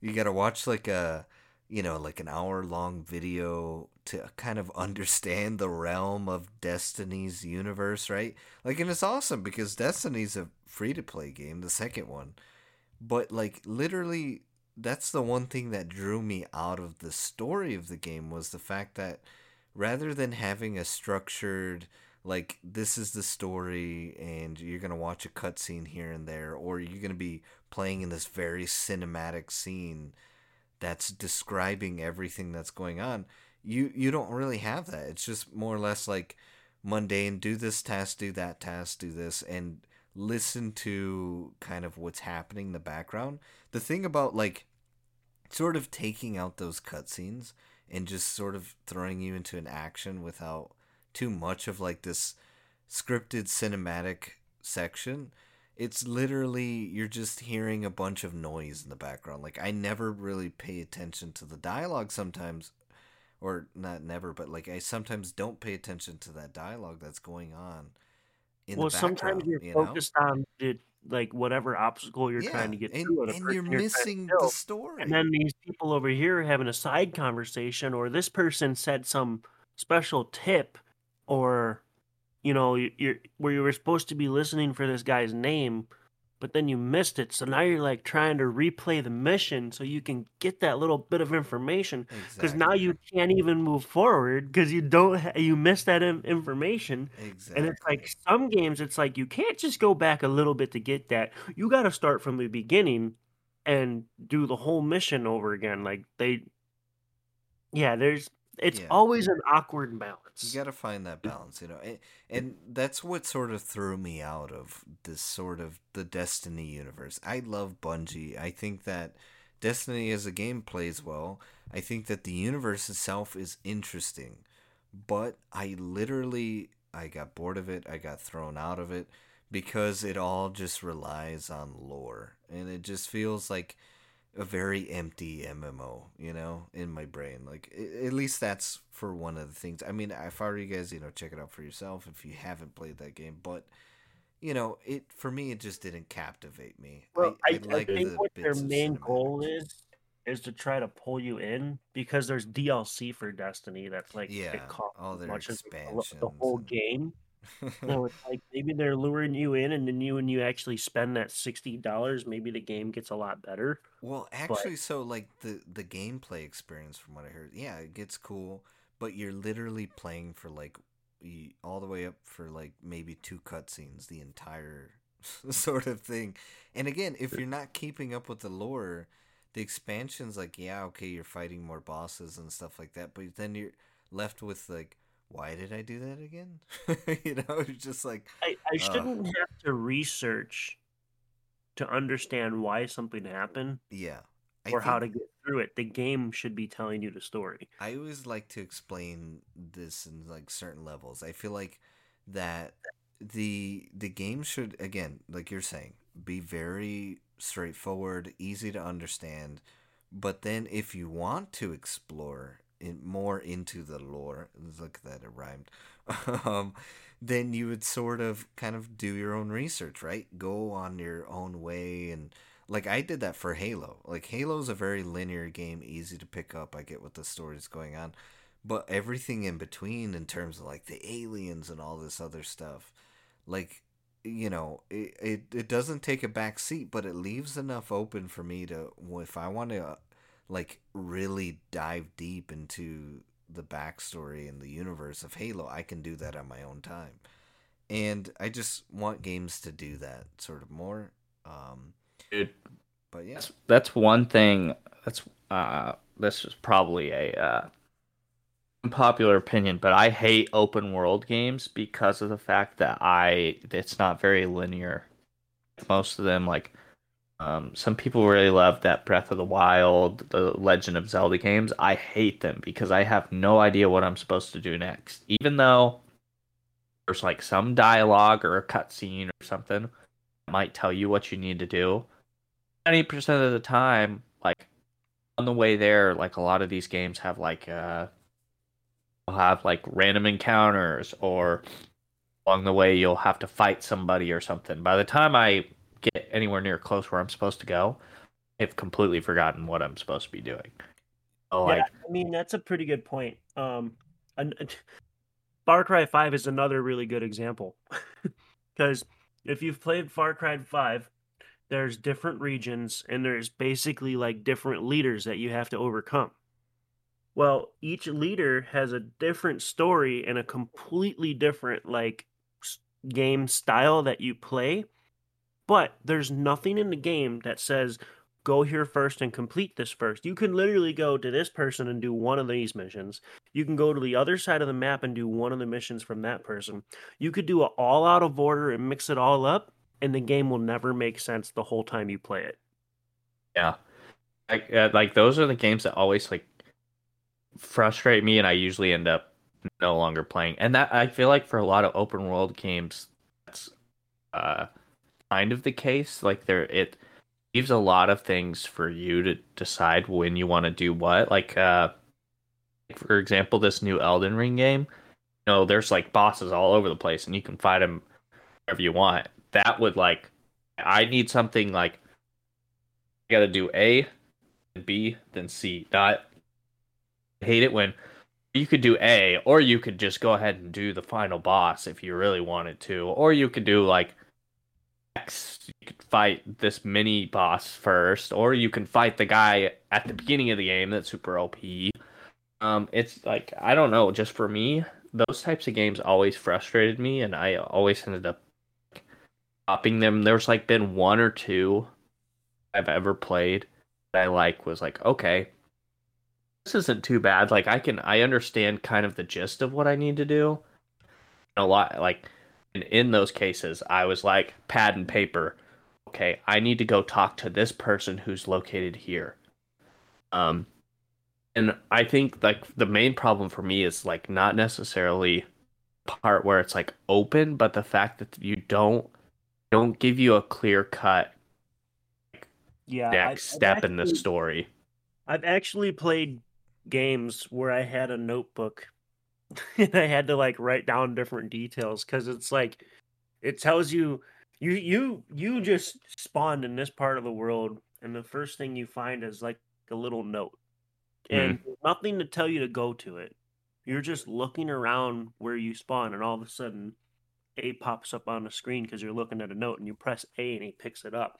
You got to watch like a, you know, like an hour long video to kind of understand the realm of Destiny's universe, right? Like, and it's awesome because Destiny's a free to play game, the second one, but like literally. That's the one thing that drew me out of the story of the game was the fact that rather than having a structured like this is the story and you're gonna watch a cutscene here and there or you're gonna be playing in this very cinematic scene that's describing everything that's going on you you don't really have that. It's just more or less like mundane do this task do that task do this and listen to kind of what's happening in the background. The thing about like sort of taking out those cutscenes and just sort of throwing you into an action without too much of like this scripted cinematic section. It's literally you're just hearing a bunch of noise in the background. Like I never really pay attention to the dialogue sometimes or not never, but like I sometimes don't pay attention to that dialogue that's going on in Well, the sometimes you're you know? focused on the like whatever obstacle you're Yeah, trying to get and through, and you're you're missing the story. And then these people over here are having a side conversation, or this person said some special tip, or you know, you- you're where you were supposed to be listening for this guy's name, but then you missed it. So now you're like trying to replay the mission so you can get that little bit of information. Because now you can't even move forward because you don't ha- you missed that in- information. And it's like some games, it's like you can't just go back a little bit to get that. You got to start from the beginning and do the whole mission over again. Like they, yeah, there's it's Yeah. always an awkward balance. You got to find that balance, you know, and, and that's what sort of threw me out of this sort of the Destiny universe. I love Bungie. I think that Destiny as a game plays well. I think that the universe itself is interesting, but I literally I got bored of it. I got thrown out of it because it all just relies on lore, and it just feels like a very empty MMO, you know, in my brain. Like at least that's for one of the things. I mean, if I were you guys, you know, check it out for yourself if you haven't played that game. But you know, it for me, it just didn't captivate me. Well, I, I, I like think the what their main goal is is to try to pull you in because there's DLC for Destiny that's like Yeah, it costs all their much as the, whole game. No, it's like maybe they're luring you in, and then you when you actually spend that sixty dollars, maybe the game gets a lot better. Well, But actually, so like the the gameplay experience, from what I heard, yeah, it gets cool, but you're literally playing for like all the way up for like maybe two cutscenes, the entire sort of thing. And again, if you're not keeping up with the lore, the expansions, like yeah, okay, you're fighting more bosses and stuff like that, but then you're left with like, why did I do that again? you know, it's just like, I, I uh, shouldn't have to research to understand why something happened yeah. I or how to get through it. The game should be telling you the story. I always like to explain this in like certain levels. I feel like that the the game should again, like you're saying, be very straightforward, easy to understand. But then if you want to explore in more into the lore, look at that it rhymed. um, then you would sort of kind of do your own research, right? Go on your own way and like I did that for Halo. Like Halo's a very linear game, easy to pick up. I get what the story's going on, but everything in between, in terms of like the aliens and all this other stuff, like you know, it it, it doesn't take a back seat, but it leaves enough open for me to if I want to like really dive deep into the backstory and the universe of Halo, I can do that on my own time. And I just want games to do that sort of more. Um, Dude, but yeah, that's that's one thing. That's uh, this is probably a uh, unpopular opinion, but I hate open world games because of the fact that I it's not very linear. Most of them, like um, some people really love that Breath of the Wild, the Legend of Zelda games. I hate them because I have no idea what I'm supposed to do next. Even though there's like some dialogue or a cutscene or something that might tell you what you need to do. 90% of the time, like on the way there, like a lot of these games have like uh have like random encounters or along the way you'll have to fight somebody or something. By the time I get anywhere near close where I'm supposed to go, I've completely forgotten what I'm supposed to be doing. So Yeah, like I mean that's a pretty good point. Um, an- Far Cry Five is another really good example because if you've played Far Cry Five, there's different regions and there's basically like different leaders that you have to overcome. Well, each leader has a different story and a completely different like game style that you play, but there's nothing in the game that says go here first and complete this first. You can literally go to this person and do one of these missions. You can go to the other side of the map and do one of the missions from that person. You could do it all out of order and mix it all up, and the game will never make sense the whole time you play it. yeah. Like uh, like those are the games that always like frustrate me and I usually end up no longer playing. And that I feel like for a lot of open world games that's uh kind of the case. Like there it leaves a lot of things for you to decide when you want to do what. Like uh for example, this new Elden Ring game, you know, there's like bosses all over the place and you can fight them wherever you want. That would like I need something like I got to do A, then B, then C. Not I hate it when you could do A, or you could just go ahead and do the final boss if you really wanted to, or you could do like X. You could fight this mini boss first, or you can fight the guy at the beginning of the game that's super OP. Um, it's like I don't know. Just for me, those types of games always frustrated me, and I always ended up stopping them. There's like been one or two I've ever played that I like was like okay this isn't too bad. Like I can I understand kind of the gist of what I need to do. A lot like in, in those cases I was like pad and paper. Okay, I need to go talk to this person who's located here. Um and I think like the main problem for me is like not necessarily part where it's like open, but the fact that you don't don't give you a clear cut Yeah, next step in the story. I've actually played games where I had a notebook and I had to like write down different details because it's like it tells you you you you just spawned in this part of the world and the first thing you find is like a little note hmm. and nothing to tell you to go to it. You're just looking around where you spawn and all of a sudden A pops up on the screen because you're looking at a note and you press A and he picks it up.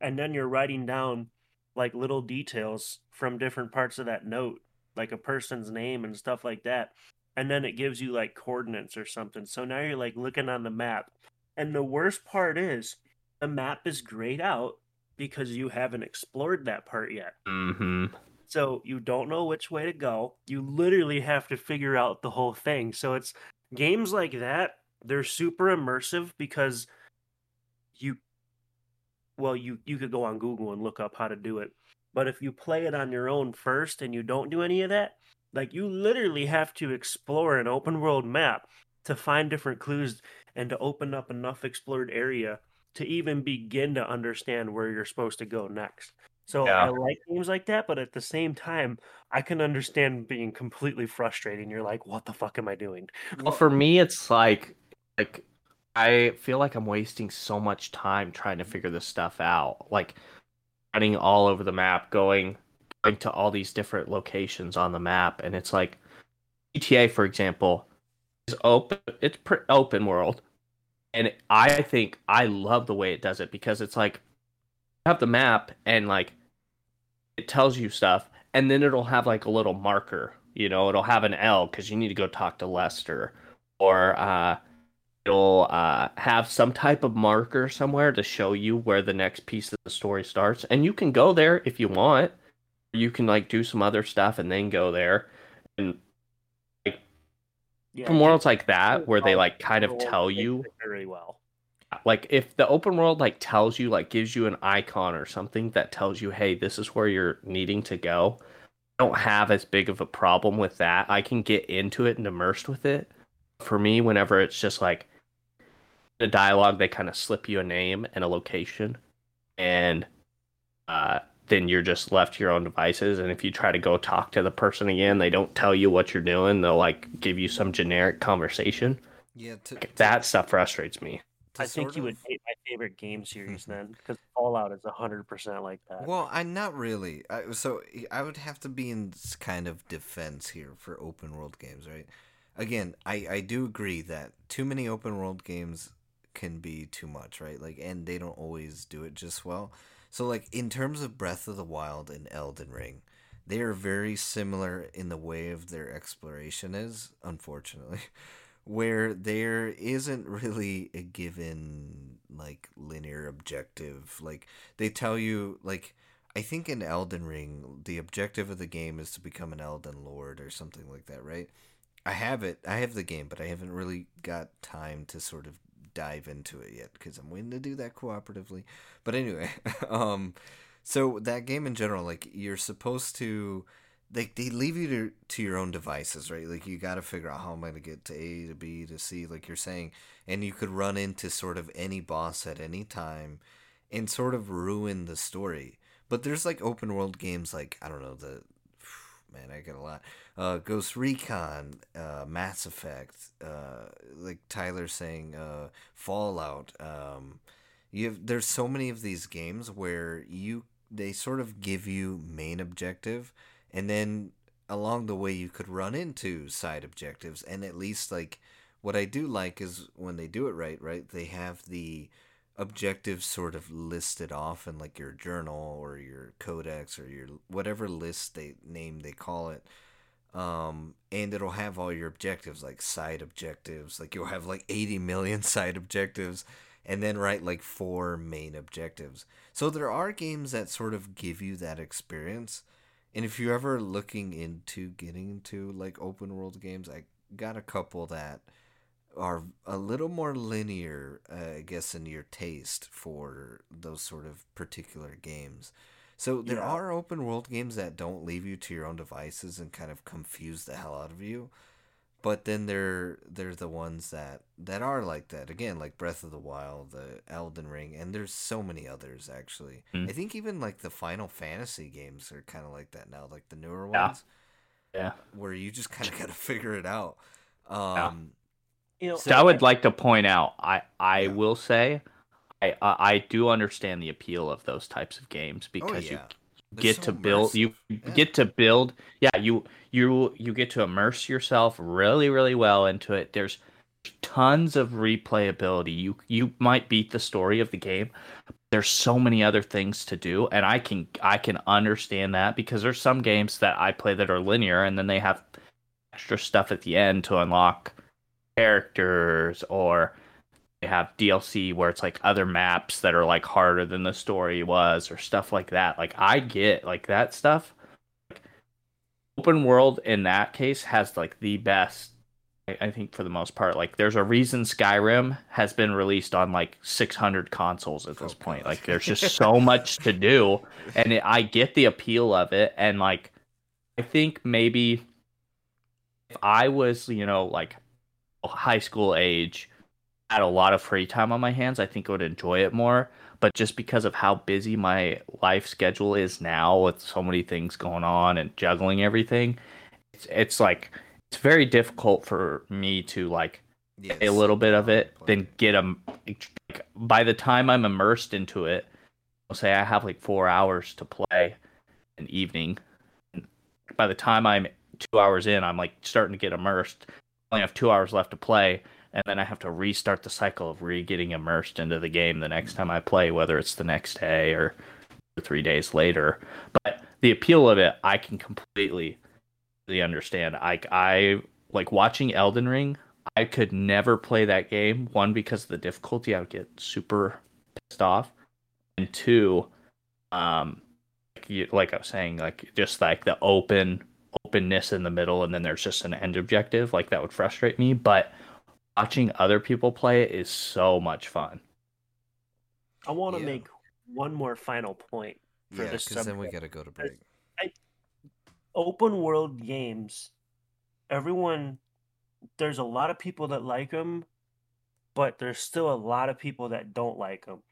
And then you're writing down like little details from different parts of that note, like a person's name and stuff like that. And then it gives you like coordinates or something. So now you're like looking on the map. And the worst part is the map is grayed out because you haven't explored that part yet. Mm-hmm. So you don't know which way to go. You literally have to figure out the whole thing. So it's games like that, they're super immersive because you well, you you could go on Google and look up how to do it. But if you play it on your own first and you don't do any of that, like you literally have to explore an open world map to find different clues and to open up enough explored area to even begin to understand where you're supposed to go next. So Yeah. I like games like that, but at the same time, I can understand being completely frustrating. You're like, what the fuck am I doing? Well, for me, it's like like I feel like I'm wasting so much time trying to figure this stuff out. Like running all over the map, going going to all these different locations on the map, and it's like GTA, for example, is open. It's pretty open world, and I think I love the way it does it because it's like you have the map and like it tells you stuff, and then it'll have like a little marker. You know, it'll have an L because you need to go talk to Lester, or uh, it'll uh, have some type of marker somewhere to show you where the next piece of the story starts, and you can go there if you want. You can like do some other stuff and then go there, and Yeah, from worlds like that where they like kind of tell you very well. like if the open world like tells you like gives you an icon or something that tells you hey this is where you're needing to go I don't have as big of a problem with that i can get into it and immersed with it for me whenever it's just like the dialogue they kind of slip you a name and a location and uh then you're just left to your own devices and if you try to go talk to the person again they don't tell you what you're doing they'll like give you some generic conversation Yeah, to, Like, to- that stuff frustrates me I think sort you would hate my favorite game series then, because Fallout is hundred percent like that. Well, I'm not really. I, so I would have to be in s- kind of defense here for open world games, right? Again, I I do agree that too many open world games can be too much, right? Like, and they don't always do it just well. So, like in terms of Breath of the Wild and Elden Ring, they are very similar in the way of their exploration is, unfortunately. Where there isn't really a given like linear objective. Like they tell you like I think in Elden Ring the objective of the game is to become an Elden Lord or something like that, right? I have it. I have the game, but I haven't really got time to sort of dive into it yet because I'm waiting to do that cooperatively. But anyway, um so that game in general like you're supposed to they they leave you to, to your own devices, right? Like you got to figure out how am I going to get to A to B to C, like you're saying, and you could run into sort of any boss at any time, and sort of ruin the story. But there's like open world games like I don't know the man I get a lot uh, Ghost Recon, uh, Mass Effect, uh, like Tyler saying uh, Fallout. Um, you have there's so many of these games where you they sort of give you main objective and then along the way you could run into side objectives and at least like what i do like is when they do it right right they have the objectives sort of listed off in like your journal or your codex or your whatever list they name they call it um and it'll have all your objectives like side objectives like you'll have like 80 million side objectives and then write like four main objectives so there are games that sort of give you that experience and if you're ever looking into getting into like open world games, I got a couple that are a little more linear, uh, I guess, in your taste for those sort of particular games. So there Yeah. are open world games that don't leave you to your own devices and kind of confuse the hell out of you. But then they're they're the ones that that are like that again, like Breath of the Wild, the Elden Ring, and there's so many others actually. Mm. I think even like the Final Fantasy games are kind of like that now, like the newer Yeah. ones, yeah where you just kind of got to figure it out. Um, you know, So I would like to point out, I I Yeah. will say, I I do understand the appeal of those types of games oh, because oh yeah, you They're get so to build, you. Yeah. get to build. Yeah, you you you get to immerse yourself really really well into it. There's tons of replayability. You you might beat the story of the game. There's so many other things to do, and I can I can understand that because there's some games that I play that are linear, and then they have extra stuff at the end to unlock characters or they have DLC where it's like other maps that are like harder than the story was or stuff like that. Like I get like that stuff. Like, open world in that case has like the best I, I think for the most part. Like there's a reason Skyrim has been released on like 600 consoles at this Oh, point. God. Like there's just so much to do and it, I get the appeal of it and like I think maybe if I was, you know, like high school age, had a lot of free time on my hands, I think I would enjoy it more. But just because of how busy my life schedule is now with so many things going on and juggling everything, it's it's like it's very difficult for me to like Yes. a little bit of it, then get them. Like, by the time I'm immersed into it, I'll say I have like four hours to play an evening. And by the time I'm two hours in, I'm like starting to get immersed. I only have two hours left to play, and then I have to restart the cycle of re getting immersed into the game the next time I play, whether it's the next day or three days later. But the appeal of it, I can completely, understand. I, I like watching Elden Ring. I could never play that game. One because of the difficulty, I would get super pissed off, and two, um, like I was saying, like just like the open openness in the middle, and then there's just an end objective. Like that would frustrate me. But watching other people play it is so much fun. I want to Yeah. make one more final point for yeah, this because then we got to go to break. Open world games, everyone, there's a lot of people that like them, but there's still a lot of people that don't like them.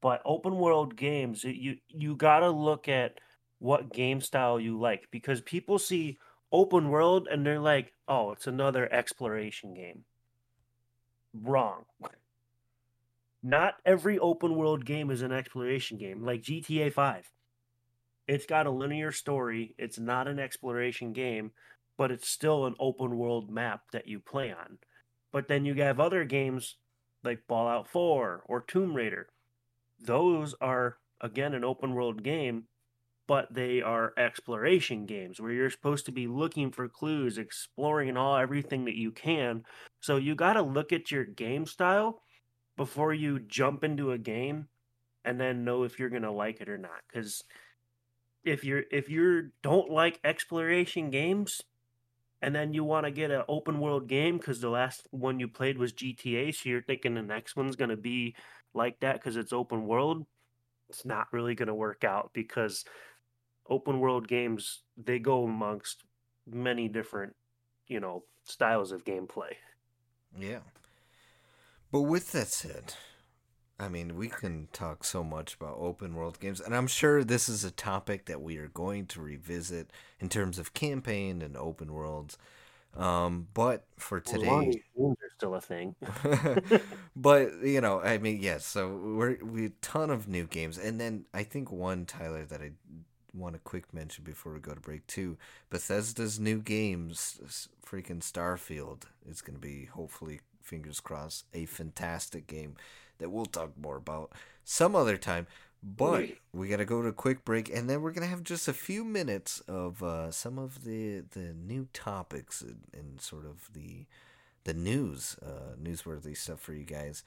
But open world games, you you got to look at what game style you like because people see open world and they're like, "Oh, it's another exploration game." Wrong. Not every open world game is an exploration game, like GTA 5. It's got a linear story, it's not an exploration game, but it's still an open world map that you play on. But then you have other games like Fallout 4 or Tomb Raider. Those are again an open world game, but they are exploration games where you're supposed to be looking for clues, exploring and all everything that you can. So you got to look at your game style before you jump into a game and then know if you're going to like it or not cuz if you're if you don't like exploration games and then you want to get an open world game cuz the last one you played was GTA so you're thinking the next one's going to be like that cuz it's open world it's not really going to work out because open world games they go amongst many different you know styles of gameplay Yeah. But with that said, I mean, we can talk so much about open world games, and I'm sure this is a topic that we are going to revisit in terms of campaign and open worlds. Um, but for today, games are still a thing but you know, I mean, yes. So we're we a ton of new games, and then I think one Tyler that I want a quick mention before we go to break too. Bethesda's new games, freaking Starfield, is going to be hopefully fingers crossed a fantastic game that we'll talk more about some other time. But we got to go to a quick break, and then we're gonna have just a few minutes of uh, some of the the new topics and, and sort of the the news, uh, newsworthy stuff for you guys.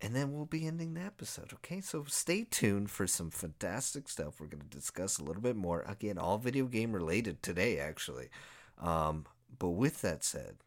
And then we'll be ending the episode, okay? So stay tuned for some fantastic stuff. We're going to discuss a little bit more. Again, all video game related today, actually. Um, but with that said,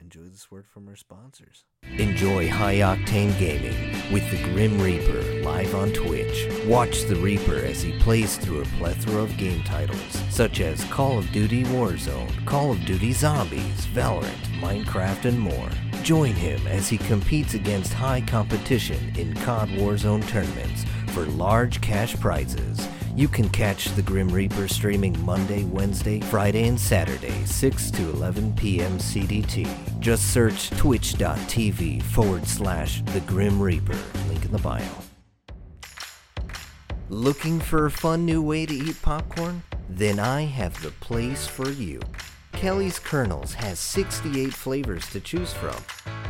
enjoy this word from our sponsors. Enjoy high octane gaming with the Grim Reaper live on Twitch. Watch the Reaper as he plays through a plethora of game titles such as Call of Duty Warzone, Call of Duty Zombies, Valorant, Minecraft, and more. Join him as he competes against high competition in COD Warzone tournaments for large cash prizes. You can catch the Grim Reaper streaming Monday, Wednesday, Friday, and Saturday, 6 to 11 p.m. CDT. Just search twitch.tv forward slash the Grim Reaper. Link in the bio. Looking for a fun new way to eat popcorn? Then I have the place for you. Kelly's Kernels has 68 flavors to choose from.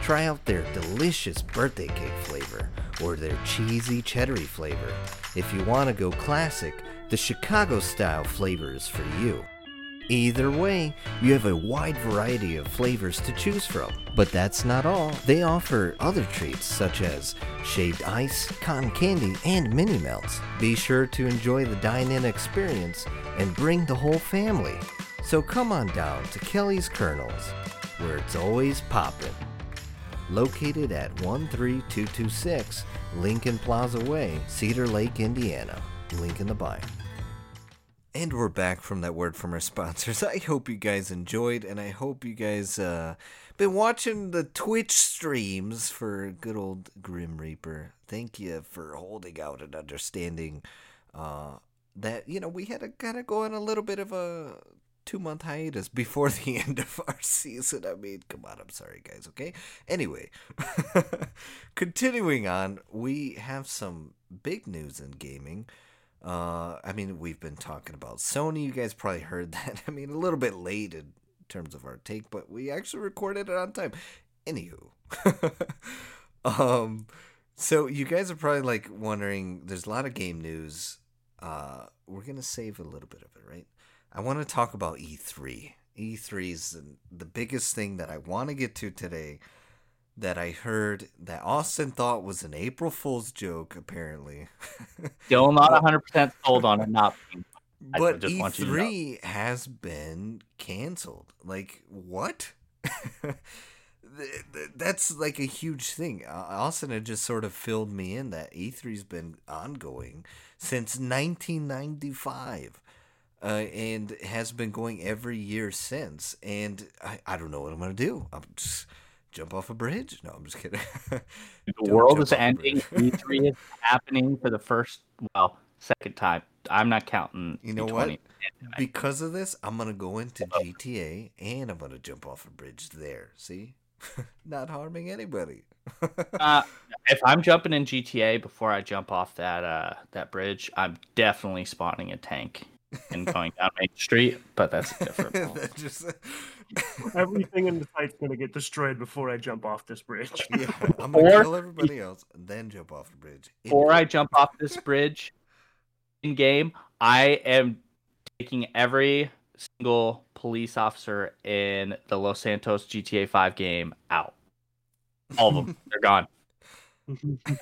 Try out their delicious birthday cake flavor or their cheesy cheddary flavor. If you want to go classic, the Chicago style flavor is for you. Either way, you have a wide variety of flavors to choose from. But that's not all. They offer other treats such as shaved ice, cotton candy, and mini melts. Be sure to enjoy the dine in experience and bring the whole family. So come on down to Kelly's Kernels, where it's always poppin'. Located at 13226 Lincoln Plaza Way, Cedar Lake, Indiana. Link in the bio. And we're back from that word from our sponsors. I hope you guys enjoyed, and I hope you guys uh been watching the Twitch streams for good old Grim Reaper. Thank you for holding out and understanding uh that you know we had to kind of go on a little bit of a two month hiatus before the end of our season. I mean, come on, I'm sorry, guys, okay? Anyway, continuing on, we have some big news in gaming. Uh, I mean, we've been talking about Sony. You guys probably heard that. I mean, a little bit late in terms of our take, but we actually recorded it on time. Anywho, um, so you guys are probably like wondering. There's a lot of game news. Uh, we're gonna save a little bit of it, right? I want to talk about E3. E3 is the, biggest thing that I want to get to today. That I heard that Austin thought was an April Fool's joke, apparently. Still not 100% sold on it not being. But want you to know. E3 has been canceled. Like what? Th- th- That's like a huge thing. Austin had just sort of filled me in that E3's been ongoing since 1995. Uh, and has been going every year since. And I, I don't know what I'm gonna do. I'm just jump off a bridge. No, I'm just kidding. The world is ending. bridge. E3 is happening for the first, well, second time. I'm not counting. You know E20. what? Because of this, I'm gonna go into GTA and I'm gonna jump off a bridge there. See, not harming anybody. Uh, if I'm jumping in GTA before I jump off that uh that bridge, I'm definitely spawning a tank and going down Main Street. But that's different. That just Everything in the site's gonna get destroyed before I jump off this bridge. yeah, I'm gonna Or- kill everybody else and then jump off the bridge. Before I jump off this bridge in game, I am taking every single police officer in the Los Santos GTA 5 game out. All of them. They're gone.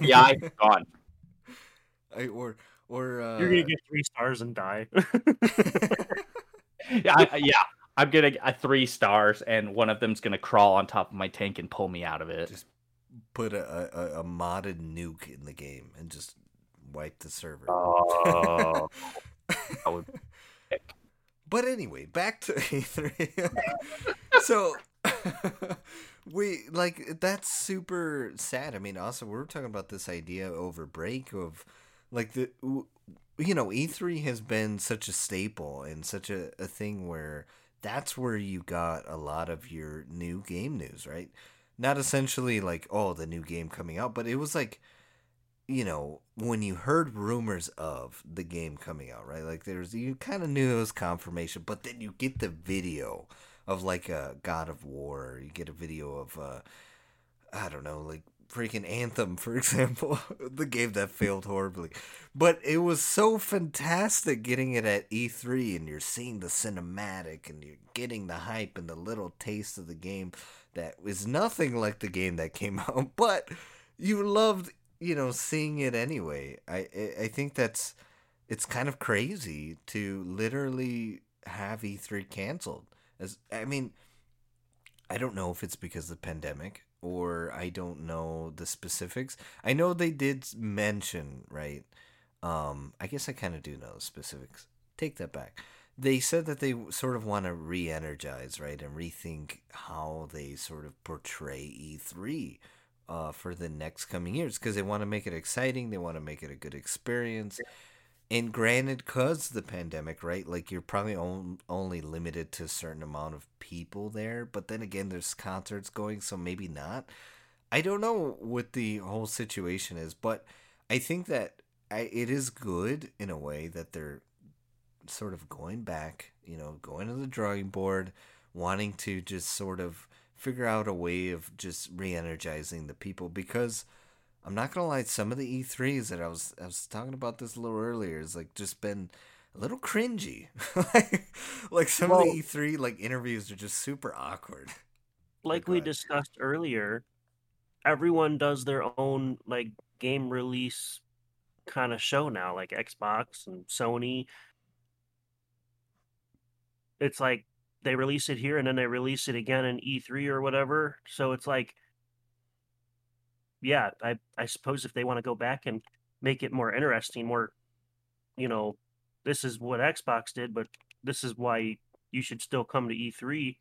Yeah, I gone. I, or or uh, You're gonna get three stars and die. Yeah, I, yeah. I'm gonna get uh, three stars, and one of them's gonna crawl on top of my tank and pull me out of it. just put a, a, a modded nuke in the game and just wipe the server. Oh, that would But anyway, back to E3. so we like that's super sad. I mean, also we are talking about this idea over break of like the you know E3 has been such a staple and such a, a thing where that's where you got a lot of your new game news, right? Not essentially like oh the new game coming out, but it was like you know, when you heard rumors of the game coming out, right? Like there's you kind of knew it was confirmation, but then you get the video of like a God of War, you get a video of uh I don't know, like freaking Anthem, for example, the game that failed horribly. But it was so fantastic getting it at E3 and you're seeing the cinematic and you're getting the hype and the little taste of the game that is nothing like the game that came out, but you loved you know seeing it anyway i I- i think that's it's kind of crazy to literally have e3 canceled as i mean i don't know if it's because of the pandemic or i don't know the specifics i know they did mention right um i guess i kind of do know the specifics take that back they said that they sort of want to re-energize right and rethink how they sort of portray e3 uh, for the next coming years because they want to make it exciting. They want to make it a good experience. And granted, because the pandemic, right? Like you're probably on, only limited to a certain amount of people there. But then again, there's concerts going, so maybe not. I don't know what the whole situation is, but I think that I, it is good in a way that they're sort of going back, you know, going to the drawing board, wanting to just sort of figure out a way of just re-energizing the people because I'm not gonna lie, some of the E3s that I was I was talking about this a little earlier is like just been a little cringy. like, like some well, of the E3 like interviews are just super awkward. Like we discussed earlier, everyone does their own like game release kind of show now, like Xbox and Sony. It's like they release it here and then they release it again in E3 or whatever. So it's like, yeah, I I suppose if they want to go back and make it more interesting, more, you know, this is what Xbox did, but this is why you should still come to E3.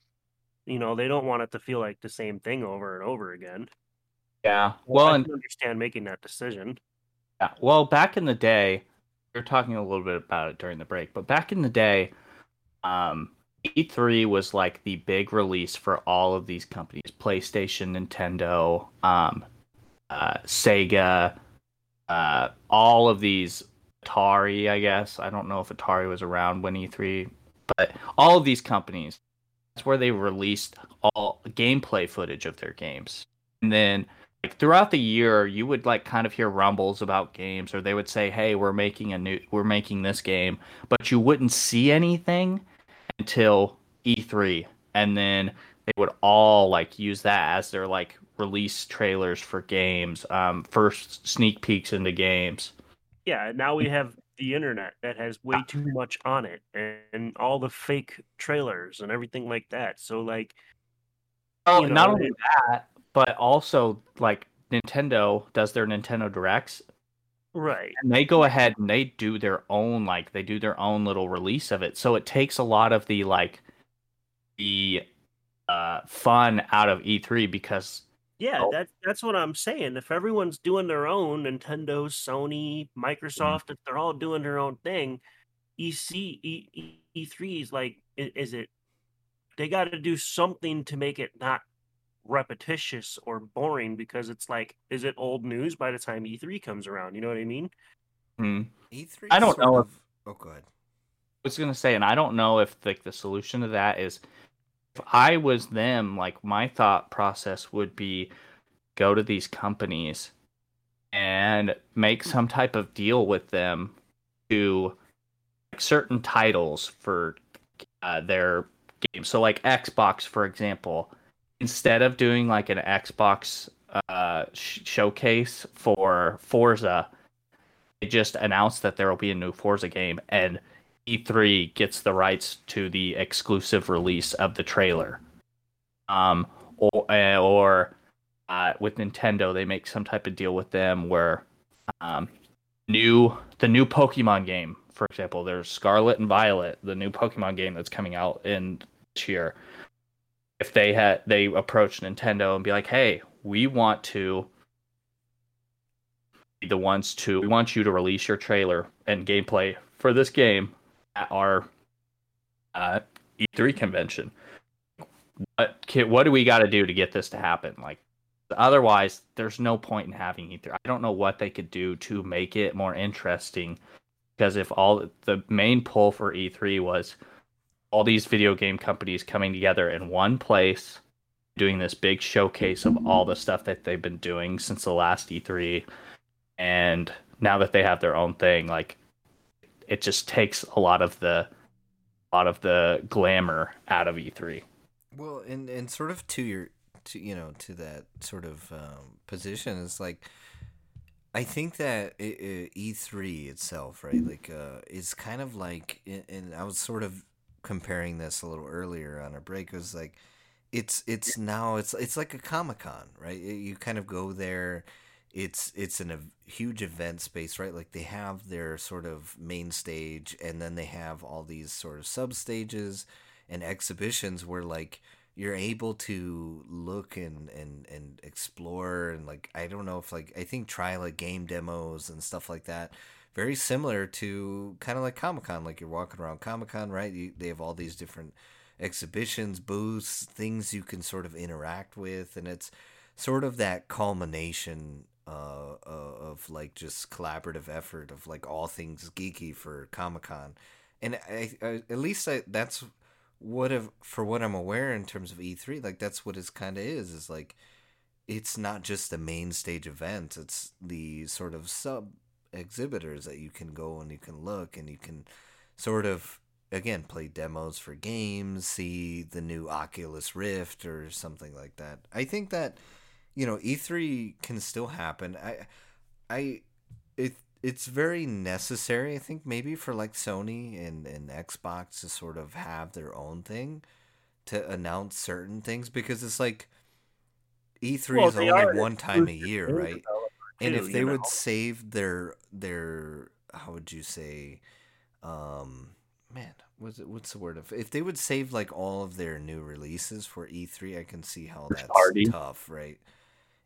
You know, they don't want it to feel like the same thing over and over again. Yeah. Well, I and understand making that decision. Yeah. Well, back in the day, we were talking a little bit about it during the break, but back in the day, um, E3 was like the big release for all of these companies: PlayStation, Nintendo, um, uh, Sega, uh, all of these Atari. I guess I don't know if Atari was around when E3, but all of these companies. That's where they released all gameplay footage of their games, and then like throughout the year you would like kind of hear rumbles about games or they would say hey we're making a new we're making this game but you wouldn't see anything until E3 and then they would all like use that as their like release trailers for games um first sneak peeks into games yeah now we have the internet that has way too much on it and, and all the fake trailers and everything like that so like oh you know, not only that but also like Nintendo does their Nintendo Directs. Right. And they go ahead and they do their own like they do their own little release of it. So it takes a lot of the like the uh fun out of E3 because yeah, oh. that that's what I'm saying. If everyone's doing their own, Nintendo, Sony, Microsoft, mm-hmm. if they're all doing their own thing, EC E, E3 is like is it they got to do something to make it not repetitious or boring because it's like, is it old news by the time E3 comes around? You know what I mean? Hmm. E3. I don't know. Of... If... Oh, go ahead. I was gonna say, and I don't know if like the solution to that is, if I was them, like my thought process would be, go to these companies, and make some type of deal with them to like, certain titles for uh, their games. So like Xbox, for example, instead of doing like an Xbox uh, sh- showcase for Forza, they just announced that there will be a new Forza game, and E3 gets the rights to the exclusive release of the trailer. Um, or uh, or uh, with Nintendo, they make some type of deal with them where um, new the new Pokemon game, for example, there's Scarlet and Violet, the new Pokemon game that's coming out in this year if they had they approach Nintendo and be like, "Hey, we want to be the ones to we want you to release your trailer and gameplay for this game at our uh, E3 convention. What can, what do we got to do to get this to happen? Like otherwise there's no point in having E3. I don't know what they could do to make it more interesting because if all the main pull for E3 was all these video game companies coming together in one place, doing this big showcase of all the stuff that they've been doing since the last E3. And now that they have their own thing, like it just takes a lot of the a lot of the glamour out of E3. Well, and and sort of to your to you know to that sort of um, position is like I think that E3 itself, right, like uh, is kind of like, and I was sort of comparing this a little earlier on a break It was like it's it's now it's it's like a comic-con right you kind of go there it's it's an, a huge event space right like they have their sort of main stage and then they have all these sort of sub stages and exhibitions where like you're able to look and, and and explore and like i don't know if like i think try like game demos and stuff like that very similar to kind of like Comic Con. Like you're walking around Comic Con, right? You, they have all these different exhibitions, booths, things you can sort of interact with, and it's sort of that culmination uh, uh, of like just collaborative effort of like all things geeky for Comic Con. And I, I, at least I, that's what if for what I'm aware in terms of E3, like that's what it kind of is. Is like it's not just the main stage event. It's the sort of sub exhibitors that you can go and you can look and you can sort of again play demos for games, see the new Oculus Rift or something like that. I think that you know E3 can still happen. I I it it's very necessary, I think, maybe for like Sony and, and Xbox to sort of have their own thing to announce certain things because it's like E3 well, is only one time a year, right? and if they would know? save their their how would you say um man what's it what's the word of if they would save like all of their new releases for E3 I can see how that's party. tough right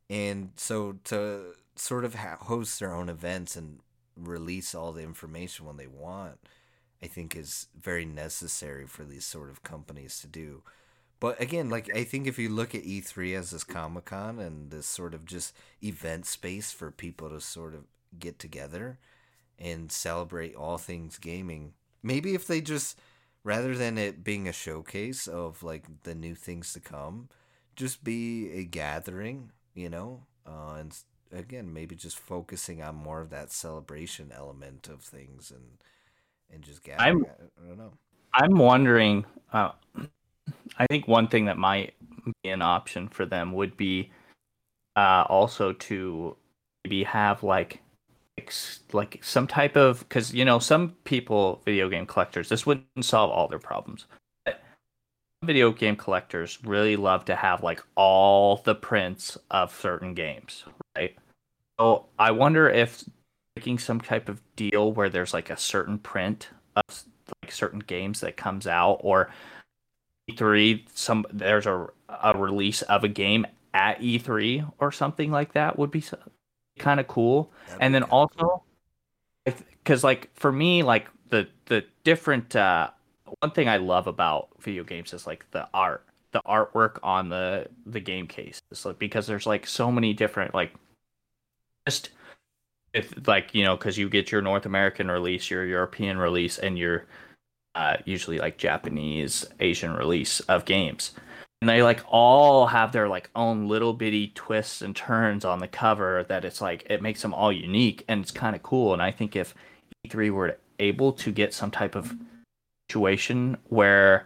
and so to sort of ha- host their own events and release all the information when they want, I think is very necessary for these sort of companies to do. But again, like I think if you look at E3 as this Comic Con and this sort of just event space for people to sort of get together and celebrate all things gaming, maybe if they just rather than it being a showcase of like the new things to come, just be a gathering, you know, uh, and again maybe just focusing on more of that celebration element of things and and just get I'm, I don't know. I'm wondering. Uh, I think one thing that might be an option for them would be uh, also to maybe have like like some type of because you know some people video game collectors this wouldn't solve all their problems video game collectors really love to have like all the prints of certain games right? So I wonder if making some type of deal where there's like a certain print of like certain games that comes out, or E3, some there's a a release of a game at E3 or something like that would be kind of cool. That'd and then also, cool. because like for me, like the the different uh, one thing I love about video games is like the art the artwork on the the game cases like because there's like so many different like just if like you know because you get your north american release your european release and your uh, usually like japanese asian release of games. And they like all have their like own little bitty twists and turns on the cover that it's like it makes them all unique and it's kind of cool. And i think if e3 were able to get some type of situation where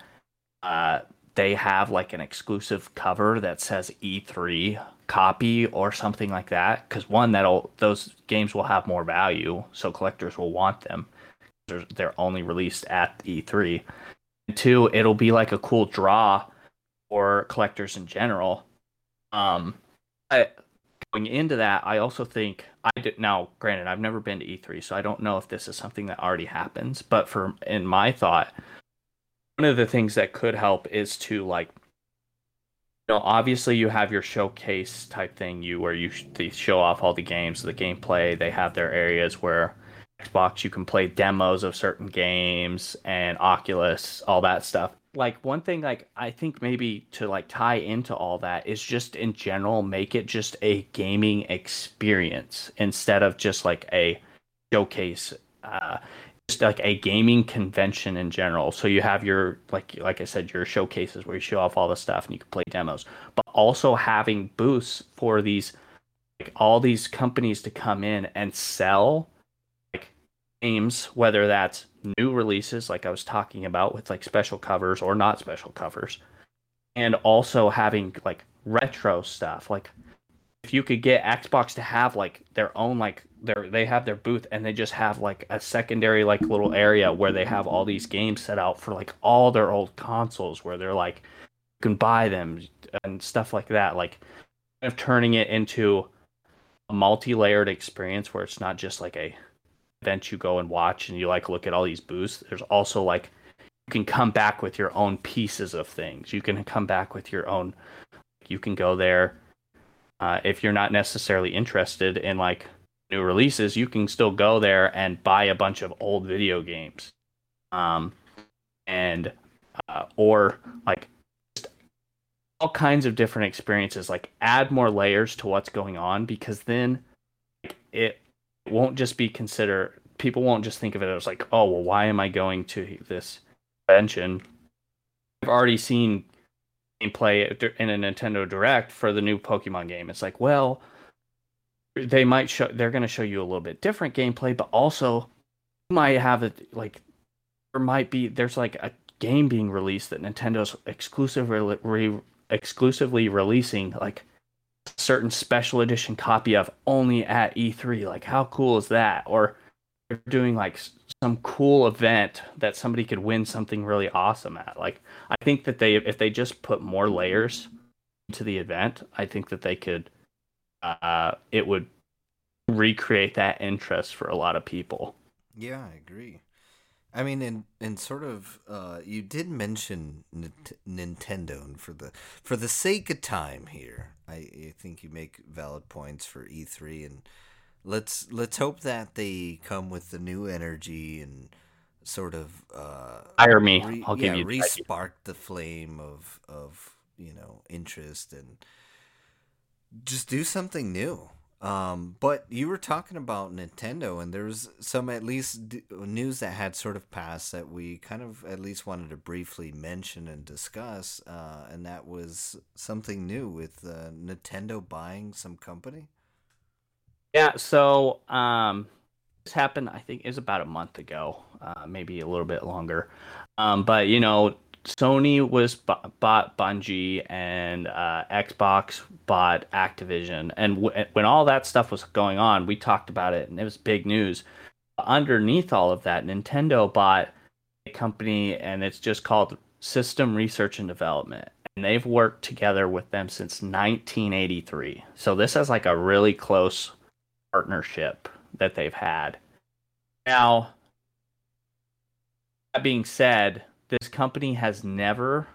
uh, they have like an exclusive cover that says E3 copy or something like that because one that'll those games will have more value so collectors will want them. They're, they're only released at E3 and two it'll be like a cool draw for collectors in general. Um I, going into that I also think I did now granted I've never been to E3 so I don't know if this is something that already happens but for in my thought one of the things that could help is to like you know obviously you have your showcase type thing you where you they show off all the games the gameplay they have their areas where xbox you can play demos of certain games and oculus all that stuff like one thing like i think maybe to like tie into all that is just in general make it just a gaming experience instead of just like a showcase uh just like a gaming convention in general. So you have your like like I said, your showcases where you show off all the stuff and you can play demos, but also having booths for these like all these companies to come in and sell like games, whether that's new releases like I was talking about with like special covers or not special covers, and also having like retro stuff like if you could get Xbox to have like their own like their they have their booth and they just have like a secondary like little area where they have all these games set out for like all their old consoles where they're like you can buy them and stuff like that like kind of turning it into a multi-layered experience where it's not just like a event you go and watch and you like look at all these booths there's also like you can come back with your own pieces of things you can come back with your own you can go there uh, if you're not necessarily interested in like new releases, you can still go there and buy a bunch of old video games, um, and uh, or like all kinds of different experiences. Like add more layers to what's going on because then like, won't just be considered. People won't just think of it as like, oh well, why am I going to this convention? I've already seen gameplay in a Nintendo Direct for the new Pokemon game. It's like, well, they might show they're going to show you a little bit different gameplay, but also you might have it like there might be there's like a game being released that Nintendo's exclusively re, exclusively releasing like certain special edition copy of only at E3. Like how cool is that? Or they're doing like some cool event that somebody could win something really awesome at. Like I think that they if they just put more layers to the event, I think that they could uh it would recreate that interest for a lot of people. Yeah, I agree. I mean, and and sort of, uh, you did mention N- Nintendo, and for the for the sake of time here, I, I think you make valid points for E three, and let's let's hope that they come with the new energy and sort of uh, hire me. Re- I'll give yeah, you respark the flame of of you know interest and just do something new. Um, but you were talking about Nintendo, and there was some at least d- news that had sort of passed that we kind of at least wanted to briefly mention and discuss, uh, and that was something new with uh, Nintendo buying some company. Yeah, so um, this happened. I think is about a month ago, uh, maybe a little bit longer. Um, but you know, Sony was b- bought Bungie and uh, Xbox bought Activision, and w- when all that stuff was going on, we talked about it, and it was big news. Underneath all of that, Nintendo bought a company, and it's just called System Research and Development, and they've worked together with them since 1983. So this is like a really close partnership that they've had. Now, that being said this company has never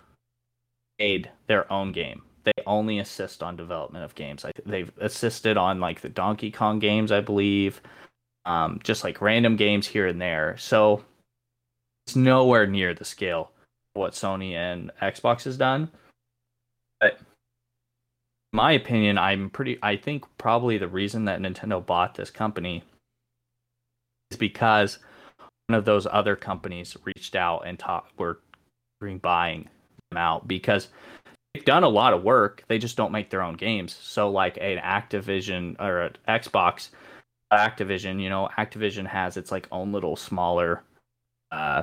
made their own game. They only assist on development of games. they've assisted on like the Donkey Kong games, I believe, um, just like random games here and there. So it's nowhere near the scale what Sony and Xbox has done. But my opinion, I'm pretty. I think probably the reason that Nintendo bought this company is because of those other companies reached out and talked were buying them out because they've done a lot of work. They just don't make their own games. So like an Activision or an Xbox Activision, you know, Activision has its like own little smaller uh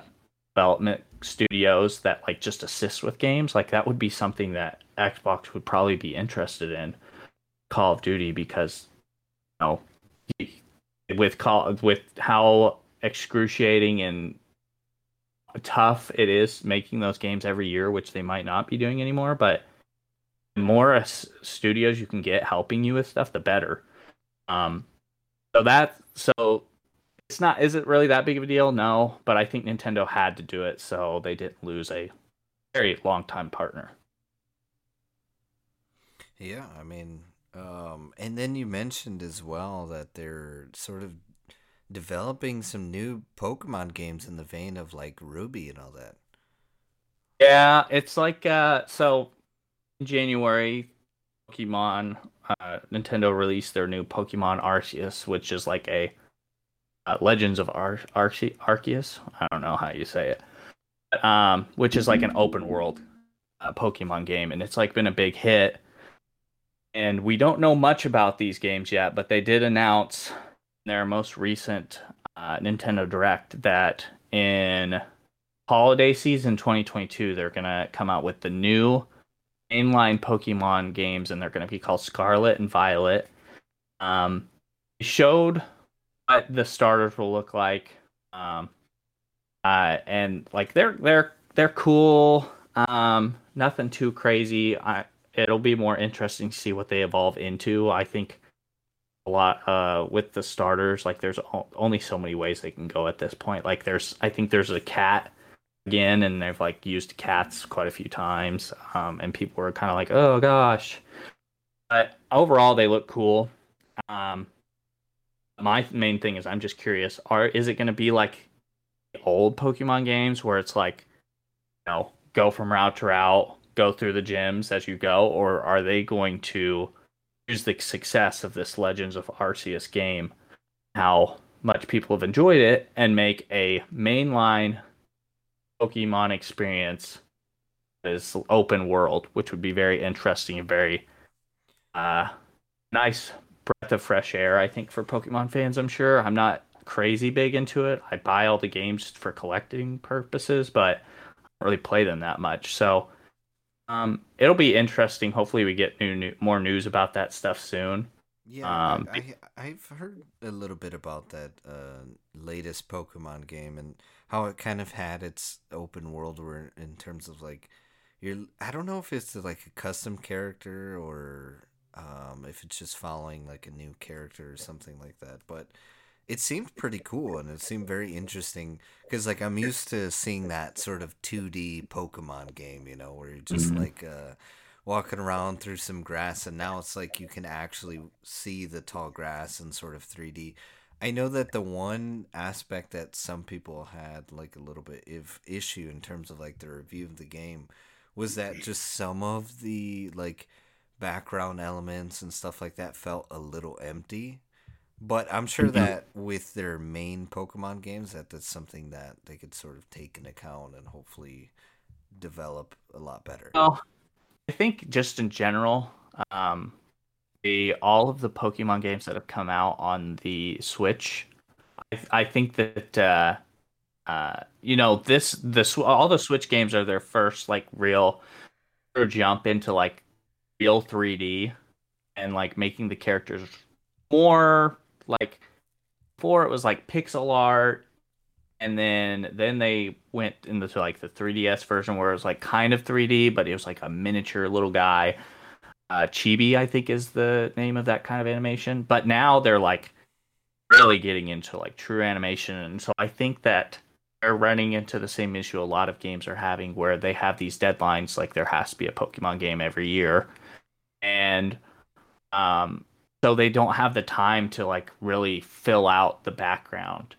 development studios that like just assist with games. Like that would be something that Xbox would probably be interested in Call of Duty because you know with call with how excruciating and tough it is making those games every year, which they might not be doing anymore. But the more studios you can get helping you with stuff, the better. Um, so that so it's not is it really that big of a deal? No, but I think Nintendo had to do it, so they didn't lose a very long time partner. Yeah, I mean, um, and then you mentioned as well that they're sort of developing some new Pokemon games in the vein of like Ruby and all that. Yeah, it's like uh so in January Pokemon uh Nintendo released their new Pokemon Arceus, which is like a uh, Legends of Ar- Arce- Arceus. I don't know how you say it. Um which is like an open world uh, Pokemon game and it's like been a big hit. And we don't know much about these games yet, but they did announce their most recent uh, Nintendo Direct that in holiday season 2022 they're gonna come out with the new mainline Pokemon games, and they're gonna be called Scarlet and Violet. Um, showed what the starters will look like, um, uh, and like they're they're they're cool. Um, nothing too crazy. I it'll be more interesting to see what they evolve into. I think a lot uh, with the starters. Like there's only so many ways they can go at this point. Like there's I think there's a cat again, and they've like used cats quite a few times, um, and people were kind of like, oh gosh. But overall, they look cool. Um, my main thing is I'm just curious: are is it going to be like old Pokemon games where it's like, you know, go from route to route, go through the gyms as you go, or are they going to the success of this Legends of Arceus game, how much people have enjoyed it, and make a mainline Pokemon experience is open world, which would be very interesting and very uh, nice breath of fresh air. I think for Pokemon fans, I'm sure. I'm not crazy big into it. I buy all the games for collecting purposes, but I don't really play them that much. So um, it'll be interesting. Hopefully, we get new, new more news about that stuff soon. Yeah, um, I, have heard a little bit about that uh, latest Pokemon game and how it kind of had its open world where in terms of like you're I don't know if it's like a custom character or um, if it's just following like a new character or something like that, but it seemed pretty cool and it seemed very interesting because like I'm used to seeing that sort of 2D Pokemon game, you know, where you're just mm-hmm. like uh walking around through some grass and now it's like you can actually see the tall grass in sort of 3D. I know that the one aspect that some people had like a little bit of issue in terms of like the review of the game was that just some of the like background elements and stuff like that felt a little empty. But I'm sure mm-hmm. that with their main Pokemon games that that's something that they could sort of take into account and hopefully develop a lot better. Well, I think just in general, um, the all of the Pokemon games that have come out on the Switch, I, I think that uh, uh, you know this this all the Switch games are their first like real jump into like real 3D and like making the characters more like before it was like pixel art and then then they went into like the 3ds version where it was like kind of 3d but it was like a miniature little guy. Uh chibi i think is the name of that kind of animation but now they're like really getting into like true animation and so i think that they're running into the same issue a lot of games are having where they have these deadlines like there has to be a pokemon game every year and um so they don't have the time to like really fill out the background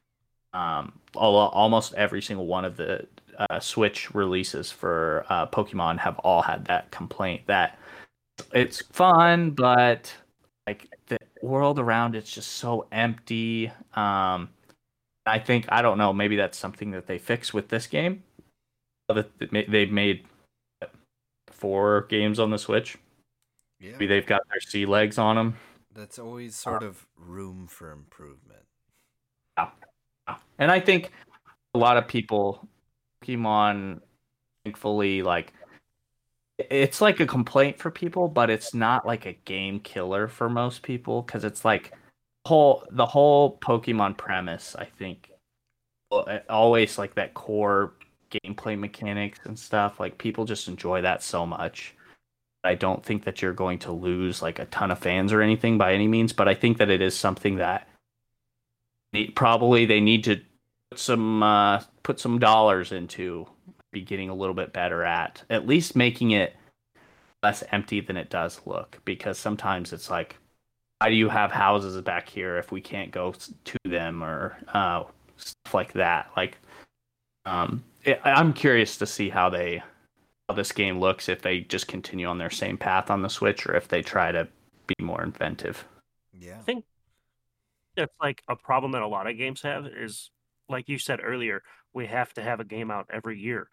um, almost every single one of the uh, Switch releases for uh, Pokemon have all had that complaint that it's fun, but like the world around it's just so empty. Um, I think I don't know. Maybe that's something that they fix with this game. That they've made four games on the Switch. Yeah. Maybe they've got their sea legs on them. That's always uh, sort of room for improvement. Yeah. And I think a lot of people, Pokemon, thankfully, like it's like a complaint for people, but it's not like a game killer for most people because it's like whole the whole Pokemon premise. I think uh, always like that core gameplay mechanics and stuff. Like people just enjoy that so much. I don't think that you're going to lose like a ton of fans or anything by any means, but I think that it is something that probably they need to put some uh, put some dollars into be getting a little bit better at at least making it less empty than it does look because sometimes it's like why do you have houses back here if we can't go to them or uh, stuff like that? Like um, it, i'm curious to see how they this game looks if they just continue on their same path on the switch or if they try to be more inventive yeah i think that's like a problem that a lot of games have is like you said earlier, we have to have a game out every year.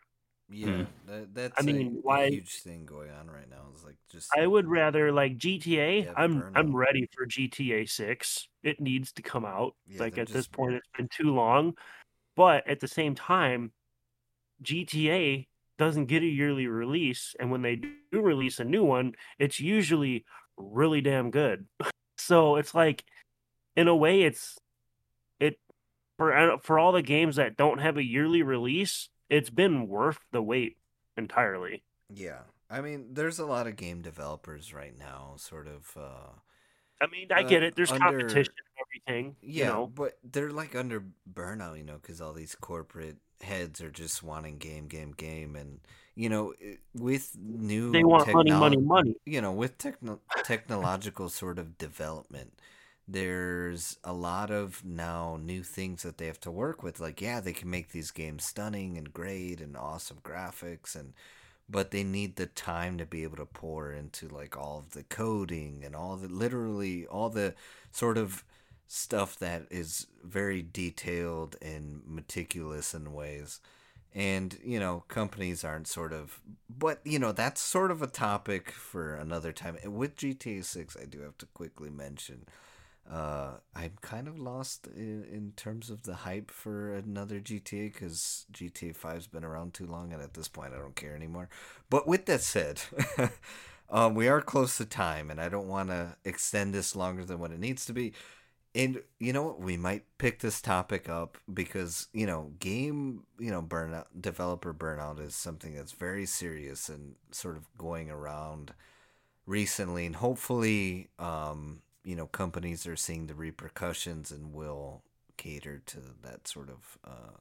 Yeah, mm. that, that's I mean, why, huge thing going on right now. Is like just I would rather like GTA. I'm I'm ready for GTA Six. It needs to come out. Yeah, like at just... this point, it's been too long. But at the same time, GTA doesn't get a yearly release, and when they do release a new one, it's usually really damn good. so it's like in a way it's it for uh, for all the games that don't have a yearly release, it's been worth the wait entirely. Yeah. I mean, there's a lot of game developers right now sort of uh I mean, I uh, get it. There's under, competition everything. Yeah, you know? but they're like under burnout, you know, because all these corporate heads are just wanting game, game, game, and you know, with new they want technolo- money, money, money. You know, with techno- technological sort of development, there's a lot of now new things that they have to work with like yeah they can make these games stunning and great and awesome graphics and but they need the time to be able to pour into like all of the coding and all the literally all the sort of stuff that is very detailed and meticulous in ways. And you know companies aren't sort of but you know that's sort of a topic for another time. And with gta 6 i do have to quickly mention uh i'm kind of lost in, in terms of the hype for another gta because gta 5's been around too long and at this point i don't care anymore. But with that said um we are close to time and i don't want to extend this longer than what it needs to be and you know what? We might pick this topic up because, you know, game, you know, burnout, developer burnout is something that's very serious and sort of going around recently. And hopefully, um, you know, companies are seeing the repercussions and will cater to that sort of uh,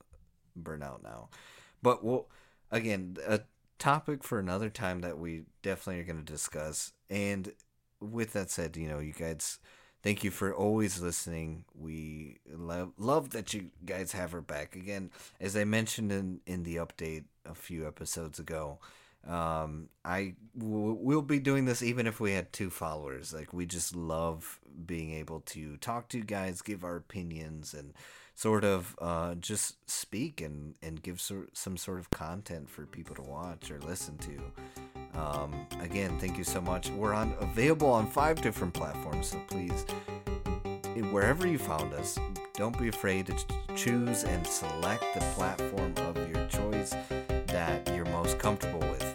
burnout now. But we'll, again, a topic for another time that we definitely are going to discuss. And with that said, you know, you guys thank you for always listening. We love love that you guys have her back again. As I mentioned in in the update a few episodes ago, um, I w- we'll be doing this even if we had two followers. Like we just love being able to talk to you guys, give our opinions, and sort of uh, just speak and and give so- some sort of content for people to watch or listen to. Um, again, thank you so much. We're on available on five different platforms, so please, wherever you found us, don't be afraid to choose and select the platform of your choice that you're most comfortable with.